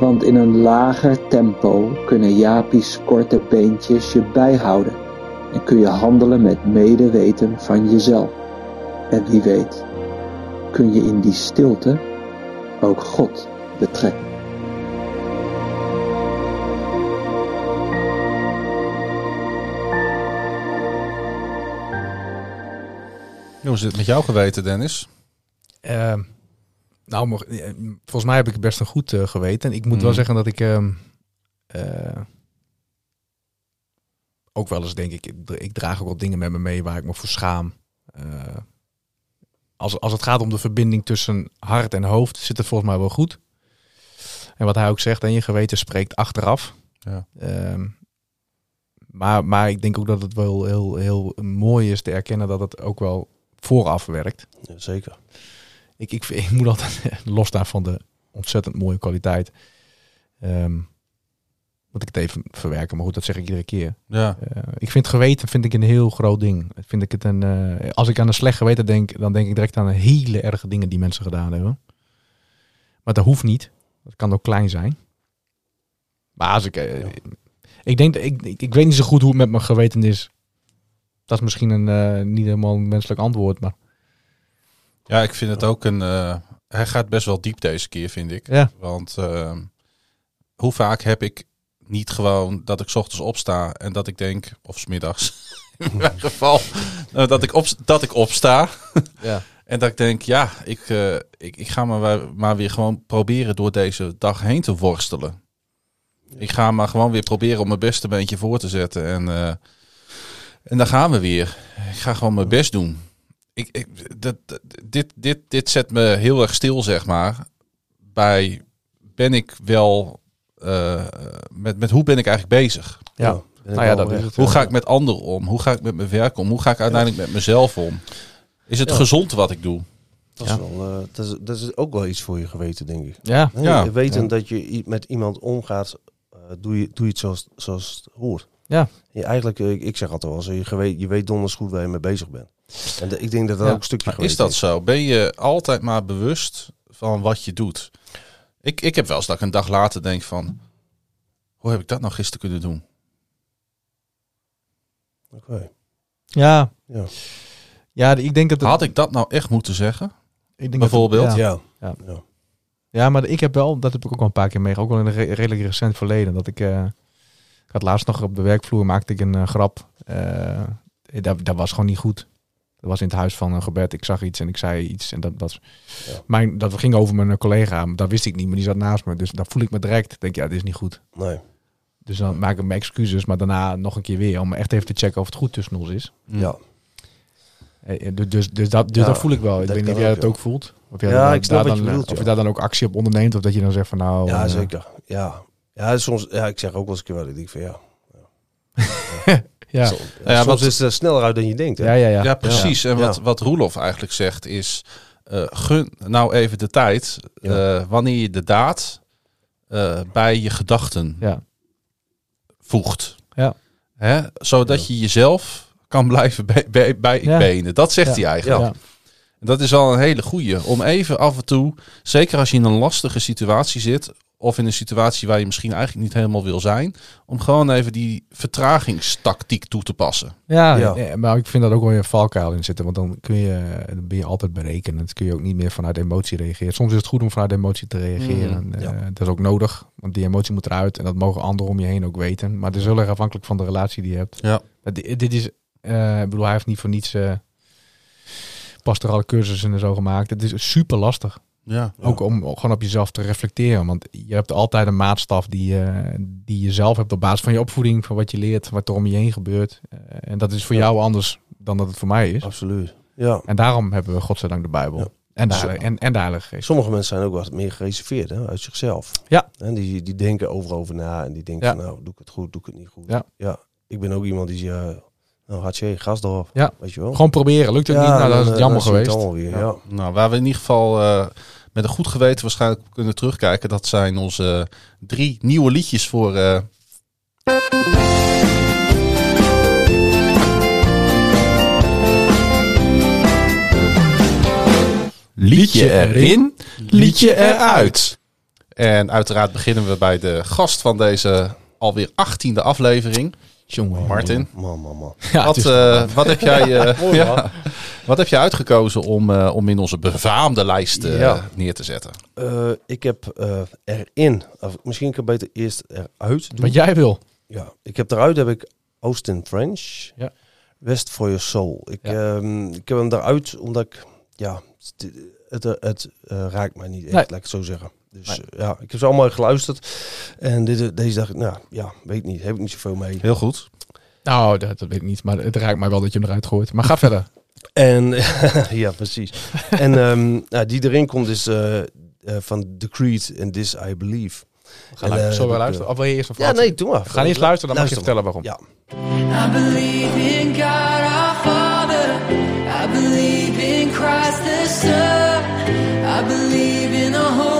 Want in een lager tempo kunnen Japies korte beentjes je bijhouden en kun je handelen met medeweten van jezelf. En wie weet, kun je in die stilte ook God betrekken. Hoe zit het met jouw geweten, Dennis? Uh, nou, eh, volgens mij heb ik best een goed eh, geweten. Ik moet wel Mm. zeggen dat ik ehm, eh, ook wel eens denk ik, ik dra- ik draag ook wel dingen met me mee waar ik me voor schaam. Als, als het gaat om de verbinding tussen hart en hoofd, zit het volgens mij wel goed. En wat hij ook zegt, en je geweten spreekt achteraf. Ja. Ehm, maar, maar ik denk ook dat het wel heel, heel mooi is te erkennen dat het ook wel vooraf werkt. Ja, zeker. Ik, ik, ik moet altijd, [LAUGHS] los daarvan de ontzettend mooie kwaliteit, ehm, moet ik het even verwerken. Maar goed, dat zeg ik iedere keer. Ja. Eh, ik vind geweten vind ik een heel groot ding. Vind ik het een, eh, als ik aan een slecht geweten denk, dan denk ik direct aan hele erge dingen die mensen gedaan hebben. Maar dat hoeft niet. Dat kan ook klein zijn. Maar als ik, eh, ik denk, ik, ik, ik weet niet zo goed hoe het met mijn geweten is. Dat is misschien een eh, niet helemaal een menselijk antwoord, maar ja, ik vind het ook een... eh, hij gaat best wel diep deze keer, vind ik. ja. Want eh, hoe vaak heb ik niet gewoon dat ik 's ochtends opsta en dat ik denk, of 's middags [LAUGHS] in mijn [LAUGHS] geval, eh, dat, ik op, dat ik opsta [LAUGHS] ja. en dat ik denk, ja, ik, eh, ik, ik ga maar, maar weer gewoon proberen door deze dag heen te worstelen. Ik ga maar gewoon weer proberen om mijn beste beentje voor te zetten. En, eh, en dan gaan we weer. Ik ga gewoon mijn best doen. Ik, ik, dat, dat- dit, dit, dit zet me heel erg stil, zeg maar. Bij ben ik wel. eh, met, met hoe ben ik eigenlijk bezig? Ja. Nou ja, dat is echt. het. Hoe ga ik met anderen om? Hoe ga ik met mijn werk om? Hoe ga ik uiteindelijk met mezelf om? Is het Ja. gezond wat ik doe? Dat, is Ja. wel, eh, dat, is, dat is ook wel iets voor je geweten, denk ik. Ja, weten Ja. dat je met iemand omgaat, eh, doe, je, doe je het zoals, zoals het hoort. Ja. Je, eigenlijk, eh, ik, ik zeg altijd wel, eens, je, gewet, je weet donders goed waar je mee bezig bent. En de- ik denk dat dat Ja. ook een stukje geweten is dat zo? Ben je altijd maar bewust van wat je doet? Ik, ik heb wel eens dat ik een dag later denk van... Hoe heb ik dat nou gisteren kunnen doen? Oké. ja. Ja. Ja, ik denk dat... het- Had ik dat nou echt moeten zeggen? ik denk dat- bijvoorbeeld? ja. Ja. Ja. Ja, maar ik heb wel, dat heb ik ook wel een paar keer meegemaakt, ook wel in een re- redelijk recent verleden. Dat ik, eh, ik had laatst nog op de werkvloer maakte ik een eh, grap. Eh, dat, dat was gewoon niet goed. Dat was in het huis van een gebed. Ik zag iets en ik zei iets. En dat, dat, Ja. mijn, dat ging over mijn collega. maar Dat wist ik niet, maar die zat naast me. Dus daar voel ik me direct. Ik denk, ja, dit is niet goed. Nee. Dus dan maak ik mijn excuses, maar daarna nog een keer weer. Om echt even te checken of het goed tussen ons is. Ja. Eh, eh, Dus, dus, dus, dat, dus Ja, dat voel ik wel. Ik dat weet niet of jij ook, dat ja. ook voelt. Of jij Ja, ik snap daar dan, eh, bedoelt, Of ja. je daar dan ook actie op onderneemt. Of dat je dan zegt van nou... Ja, eh, zeker. Ja. Ja, soms, ja, ik zeg ook wel eens een keer wat ik denk van ja. [LAUGHS] Ja, ja, soms wat- is het er sneller uit dan je denkt. Hè? ja, ja. ja. Ja, precies. En Ja. wat, wat Roelof eigenlijk zegt is... eh, gun nou even de tijd Ja. eh, wanneer je de daad eh, bij je gedachten Ja. voegt. Ja. Hè? Zodat je jezelf kan blijven bij, bij, bij Ja. benen. Dat zegt Ja. hij eigenlijk. Dat is al een hele goeie. Om even af en toe, zeker als je in een lastige situatie zit, of in een situatie waar je misschien eigenlijk niet helemaal wil zijn, om gewoon even die vertragingstactiek toe te passen. Ja, Ja. eh, maar ik vind dat ook wel een valkuil in zitten. Want dan, kun je, dan ben je altijd berekenen. Dan kun je ook niet meer vanuit emotie reageren. Soms is het goed om vanuit emotie te reageren. Mm, Eh. Dat is ook nodig. Want die emotie moet eruit. En dat mogen anderen om je heen ook weten. Maar het is heel erg afhankelijk van de relatie die je hebt. Ja. Dit, dit is... eh, ik bedoel, hij heeft niet voor niets... pastorale cursussen en zo gemaakt. Het is super lastig. Ja. Ook om gewoon op jezelf te reflecteren. Want je hebt altijd een maatstaf die, eh, die je zelf hebt op basis van je opvoeding, van wat je leert, wat er om je heen gebeurt. Eh, en dat is voor Ja. jou anders dan dat het voor mij is. Absoluut. Ja. En daarom hebben we godzijdank de Bijbel. Ja. En, de. Heilige- en, en de Heilige Geest. Sommige mensen zijn ook wat meer gereserveerd hè, uit zichzelf. Ja. En die, die denken overal over na en die denken Ja. van nou, doe ik het goed, doe ik het niet goed. Ja. Ik ben ook iemand die zegt, nou hartje, gas erop. Ja. Weet je wel. Gewoon proberen. Lukt het niet? Nou, dat is het jammer geweest. het ja. Nou, waar we in ieder geval eh, met een goed geweten waarschijnlijk kunnen terugkijken, dat zijn onze drie nieuwe liedjes voor. eh, Liedje erin, liedje eruit. En uiteraard beginnen we bij de gast van deze alweer achttiende aflevering, Jongen. Martin. Man, man, man. Ja, wat, eh, wat, heb jij, [LAUGHS] eh, Mooi, ja, wat heb je uitgekozen om, eh, om in onze befaamde lijst Ja. neer te zetten? Eh, ik heb eh, erin, of misschien kan ik beter eerst eruit doen. wat jij wil. Ja, ik heb eruit heb ik Austin French. Ja. West for Your Soul. Ik, Ja. ehm, ik heb hem eruit omdat ik, ja, het, het, het raakt mij niet echt, Nee. laat ik het zo zeggen. Dus Nee. eh, ja, ik heb ze allemaal geluisterd. En dit, deze dacht ik, nou ja, weet ik niet, heb ik niet zoveel mee. Heel goed. Nou, dat, dat weet ik niet. Maar het raakt mij wel dat je hem eruit gooit. Maar ga [LAUGHS] verder. En [LAUGHS] ja, precies. en ehm, nou, die erin komt is eh, eh, van The Creed en This I Believe. Ga En, luisteren. eh, Zullen we dat, luisteren? Of wil je eerst een Ja, vraag? nee, doe maar. We gaan eerst luisteren, dan mag je Luister vertellen waarom. Ja. I believe in God our Father. I believe in Christ the Son. I believe in the Holy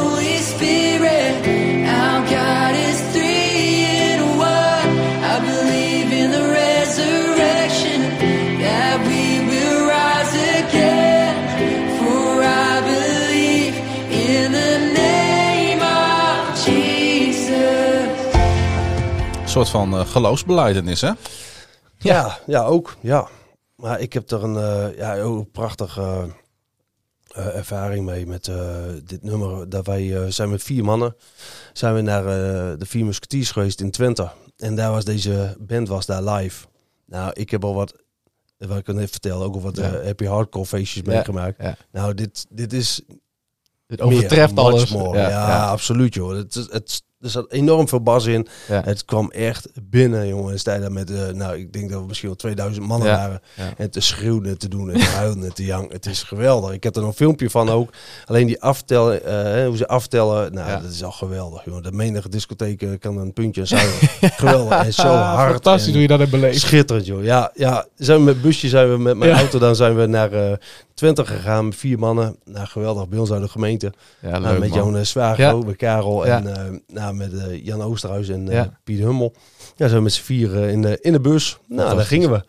soort van eh geloofsbeleidenis, hè? Ja, ja, ook. Ja. Maar ik heb er een eh, ja, heel prachtige eh, ervaring mee met eh, dit nummer. Dat wij eh, zijn met vier mannen zijn we naar eh, de Vier Musketeers geweest in Twente. En daar was deze band was daar live. Nou, ik heb al wat, wat ik kan even vertellen, ook al wat Ja. eh, happy hardcore feestjes Ja, meegemaakt. ja. Nou, dit, dit is Het overtreft meer, alles. Ja, absoluut joh. Het, is- het, er zat enorm veel bas in. Ja. Het kwam echt binnen, jongen. En daar met, eh, nou, ik denk dat we misschien wel 2000 mannen Ja, waren. ja. En te schreeuwen, te doen, en te huilen, en te janken. Het is geweldig. Ik heb er nog een filmpje van ook. Alleen die aftellen, eh, hoe ze aftellen, nou, dat is al geweldig, jongen. De menige discotheek eh, kan een puntje zuigen. [LAUGHS] geweldig. En zo hard. Fantastisch en hoe je dat hebt beleefd. Schitterend, joh. Ja, ja, zijn we met busje zijn we met mijn auto, dan zijn we naar eh Twente gegaan. met Vier mannen. Nou, geweldig. Bij ons uit de gemeente. Ja, Nou, met Johan uh, Zwago, Ja. met Karel Ja. en eh, nou, met eh, Jan Oosterhuis en eh, Ja. Piet Hummel. Ja, we met z'n vieren in de, in de bus. Nou, daar gingen we.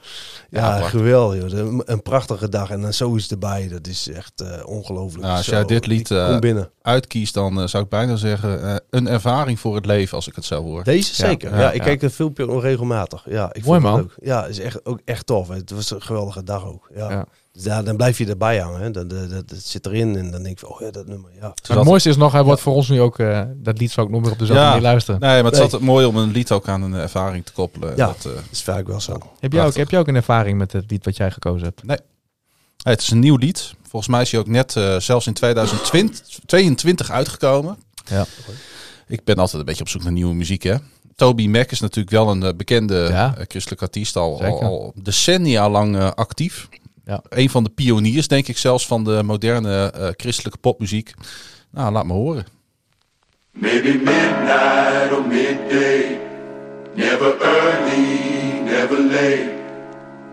Ja, geweldig. Joh. Een prachtige dag en dan zoiets erbij. Dat is echt eh, ongelooflijk. Nou, als Zo, jij dit lied, eh. Uitkiest, dan eh, zou ik bijna zeggen eh, een ervaring voor het leven als ik het zo hoor. Deze zeker. Ja, ik kijk het filmpje ook nog regelmatig. Ja, ik Mooi, vond het man. leuk. Ja, is echt ook echt tof. Het was een geweldige dag ook. Ja. Ja. Dus dan blijf je erbij hangen. Hè. Dat, dat, dat, dat zit erin en dan denk je, van, oh ja, dat nummer. Ja. Maar het mooiste is nog, hij wordt voor ons nu ook, eh, dat lied zou ik nog weer op dezelfde Ja. manier luisteren. Nee, maar het is Nee. altijd mooi om een lied ook aan een ervaring te koppelen. Ja. Dat, eh, is vaak wel zo. heb, jij ook, heb jij ook een ervaring met het lied wat jij gekozen hebt? hey, het is een nieuw lied. Volgens mij is hij ook net eh, zelfs in 2022 uitgekomen. Ja. Ik ben altijd een beetje op zoek naar nieuwe muziek, hè. Toby Mac is natuurlijk wel een bekende Ja. christelijke artiest, al, al, decennia lang actief. Ja. Een van de pioniers, denk ik zelfs, van de moderne eh, christelijke popmuziek. Nou, laat me horen. Maybe midnight or midday. Never early, never late.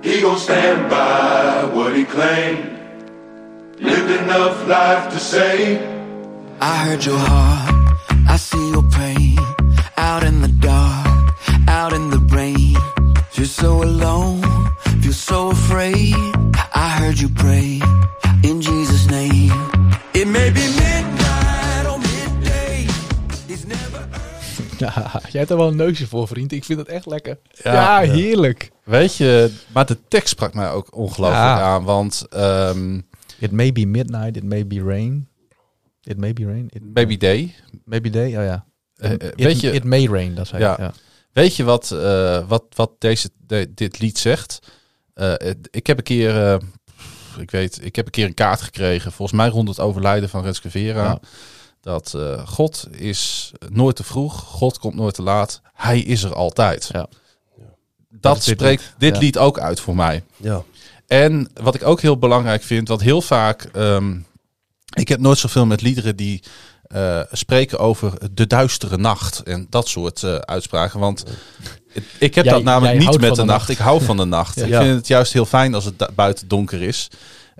He gon' stand by what he claimed. Lived enough life to say. I heard your heart, I see your pain. Out in the dark, out in the rain. You're so alone, feel so afraid. Heard you pray in Jesus' name. It may be midnight or midday. He's never Ja, [LAUGHS] jij hebt er wel een neusje voor, vriend. Ik vind het echt lekker. Ja. Ja, Ja. heerlijk. Weet je, maar de tekst sprak mij ook ongelooflijk Ja. aan. Want ehm, It may be midnight, it may be rain. It may be rain. It Baby Day. Maybe day, oh ja. Eh, eh, it, weet je- it may rain, dat zei Ja. Weet je wat, eh, wat, wat deze, de- dit lied zegt? Eh, ik heb een keer, ik weet, ik heb een keer een kaart gekregen. Volgens mij rond het overlijden van Renske Vera. Ja. Dat eh, God is nooit te vroeg. God komt nooit te laat. Hij is er altijd. Ja. Dat, Dat dit spreekt lied. dit Ja. lied ook uit voor mij. Ja. En wat ik ook heel belangrijk vind, want heel vaak, ehm, ik heb nooit zoveel met liederen die eh, spreken over de duistere nacht en dat soort eh, uitspraken. Want ik heb Jij- dat namelijk niet met de de nacht. nacht. Ik hou van de nacht. Ik vind het juist heel fijn als het da- buiten donker is.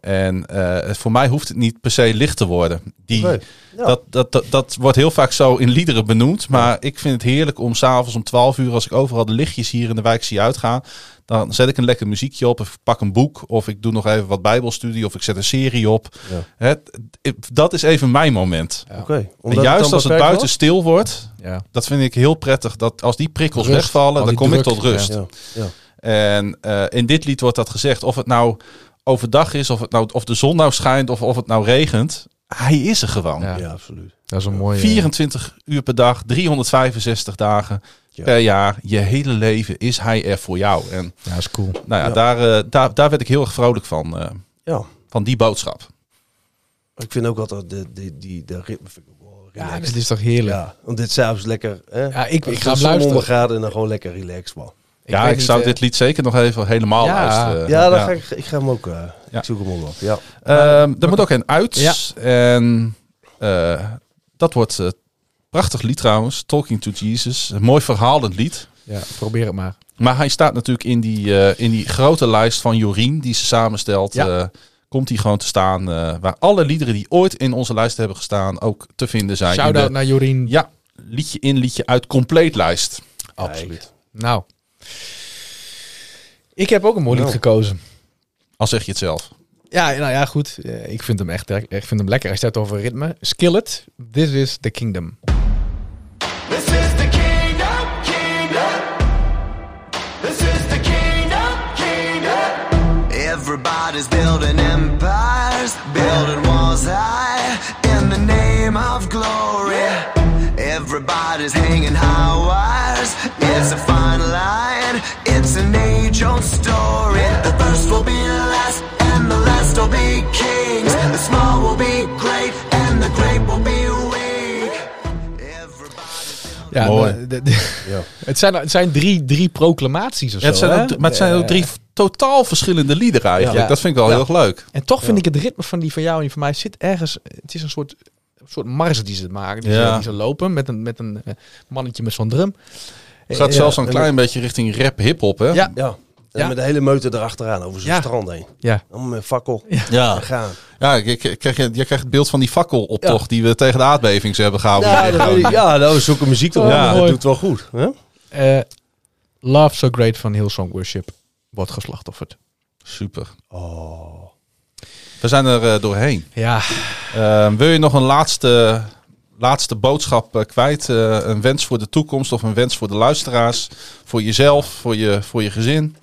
En eh, voor mij hoeft het niet per se licht te worden. Die, Nee. Ja. dat, dat, dat, dat wordt heel vaak zo in liederen benoemd. Maar ik vind het heerlijk om s'avonds om 12 uur, als ik overal de lichtjes hier in de wijk zie uitgaan. Dan zet ik een lekker muziekje op, of ik pak een boek, of ik doe nog even wat bijbelstudie, of ik zet een serie op. Ja. Het, dat is even mijn moment. Oké. En Omdat juist als het buiten wordt? stil wordt, Ja. dat vind ik heel prettig. Dat als die prikkels Rust, wegvallen, al dan kom ik tot rust. Ja. Ja. En eh, in dit lied wordt dat gezegd. Of het nou overdag is, of, het nou, of de zon nou schijnt, of, of het nou regent. Hij is er gewoon. Ja. ja, absoluut. Dat is een mooie... 24 uur per dag, 365 dagen Ja. per jaar. Je hele leven is hij er voor jou. En Ja, is cool. nou ja, Ja. Daar, eh, daar, daar werd ik heel erg vrolijk van. eh, Ja. van die boodschap. Ik vind ook altijd de, die, die, de ritme vind ik ook wel Ja, dit is toch heerlijk. Ja, om dit s'avonds lekker... Hè, Ja, ik- ik de ga luisteren. ondergaat en dan gewoon lekker relaxed, man. ja, ik niet, zou eh, dit lied zeker nog even helemaal Ja. luisteren. Ja, dan Ga ik, ik ga hem ook... eh, Ja. Ik zoek hem op. Ja. Ehm, er moet ook een uit. Ja. En eh, dat wordt eh prachtig lied trouwens. Talking to Jesus. Een mooi verhalend lied. Ja, probeer het maar. Maar hij staat natuurlijk in die, eh, in die grote lijst van Jorien die ze samenstelt. Ja. eh, komt hij gewoon te staan. eh, waar alle liederen die ooit in onze lijst hebben gestaan ook te vinden zijn. Shout-out de- naar Jorien. Ja, liedje in, liedje uit, compleet lijst. absoluut. Nou. Ik heb ook een mooi lied Nou. gekozen. Al zeg je het zelf. Ja, nou ja, goed. Ik vind hem echt ik vind hem lekker. Hij staat over ritme. Skillet. This is the kingdom. This is the kingdom, kingdom. This is the kingdom, kingdom. Everybody's building empires, building walls high in the name of glory. Everybody's hanging high wires. It's a fine line, it's an age old story. The first will be last will be kings. The small will be great, and the great will be weak. Ja, Mooi. de- de- Ja. het, zijn, het zijn drie, drie proclamaties of Ja, het zo. zijn ook, maar het zijn ook drie totaal verschillende liederen eigenlijk. Ja. Dat vind ik wel Ja. heel erg leuk. En toch vind ik het ritme van die van jou en die van mij zit ergens. Het is een soort, soort mars die ze maken. Die, Ja. ze, die ze lopen met een, met een eh, mannetje met zo'n drum. Het gaat Eh, zelfs een en klein beetje richting rap hip-hop, hè? Ja, Ja. En Ja. met de hele meute erachteraan over zo'n Ja. strand heen. ja. Allemaal met fakkel. ja. Gaan. Ja, je, je, krijg je, je krijgt het beeld van die fakkeloptocht die we tegen de aardbeving ze hebben gehouden. Ja, dat ja, nou zulke muziek toch Oh, ja, mooi. dat doet wel goed. Hè? Eh, Love So Great van Hillsong Worship wordt geslachtofferd. Super. Oh. We zijn er eh, doorheen. Ja, Eh, wil je nog een laatste, laatste boodschap eh, kwijt? Eh, een wens voor de toekomst of een wens voor de luisteraars? Voor jezelf, voor je, voor je gezin?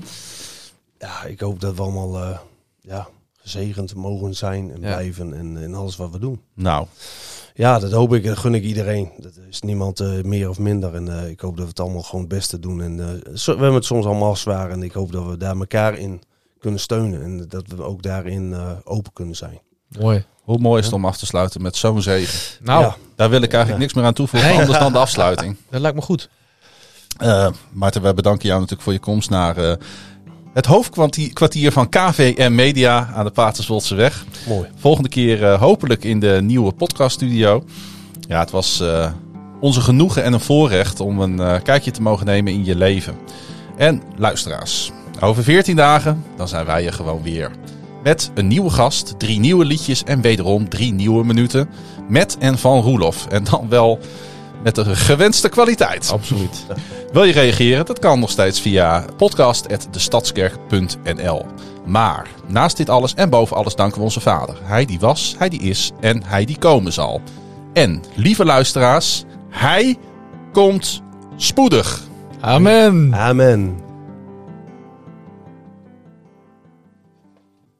Ja, ik hoop dat we allemaal eh, ja, gezegend mogen zijn en Ja. blijven in, in alles wat we doen. Nou, Ja, dat hoop ik. Dat gun ik iedereen. Dat is niemand eh, meer of minder. En eh, ik hoop dat we het allemaal gewoon het beste doen. En eh, we hebben het soms allemaal zwaar. En ik hoop dat we daar elkaar in kunnen steunen. En dat we ook daarin eh, open kunnen zijn. mooi. Hoe mooi is het om af te sluiten met zo'n zegen? Nou, Ja. Daar wil ik eigenlijk niks meer aan toevoegen, Nee. anders dan de afsluiting. [LAUGHS] dat lijkt me goed. Eh Maarten, wij bedanken jou natuurlijk voor je komst naar eh, het hoofdkwartier van KVM Media aan de Paterswoldse weg. Mooi. Volgende keer eh, hopelijk in de nieuwe podcaststudio. Ja, het was eh, onze genoegen en een voorrecht om een eh, kijkje te mogen nemen in je leven. En luisteraars, over 14 dagen dan zijn wij er gewoon weer. Met een nieuwe gast, drie nieuwe liedjes en wederom drie nieuwe minuten. Met en van Roelof. En dan wel met de gewenste kwaliteit. Absoluut. Wil je reageren? Dat kan nog steeds via podcast.destadskerk.nl. Maar naast dit alles en boven alles danken we onze vader. Hij die was, hij die is en hij die komen zal. En lieve luisteraars, hij komt spoedig. Amen. Amen.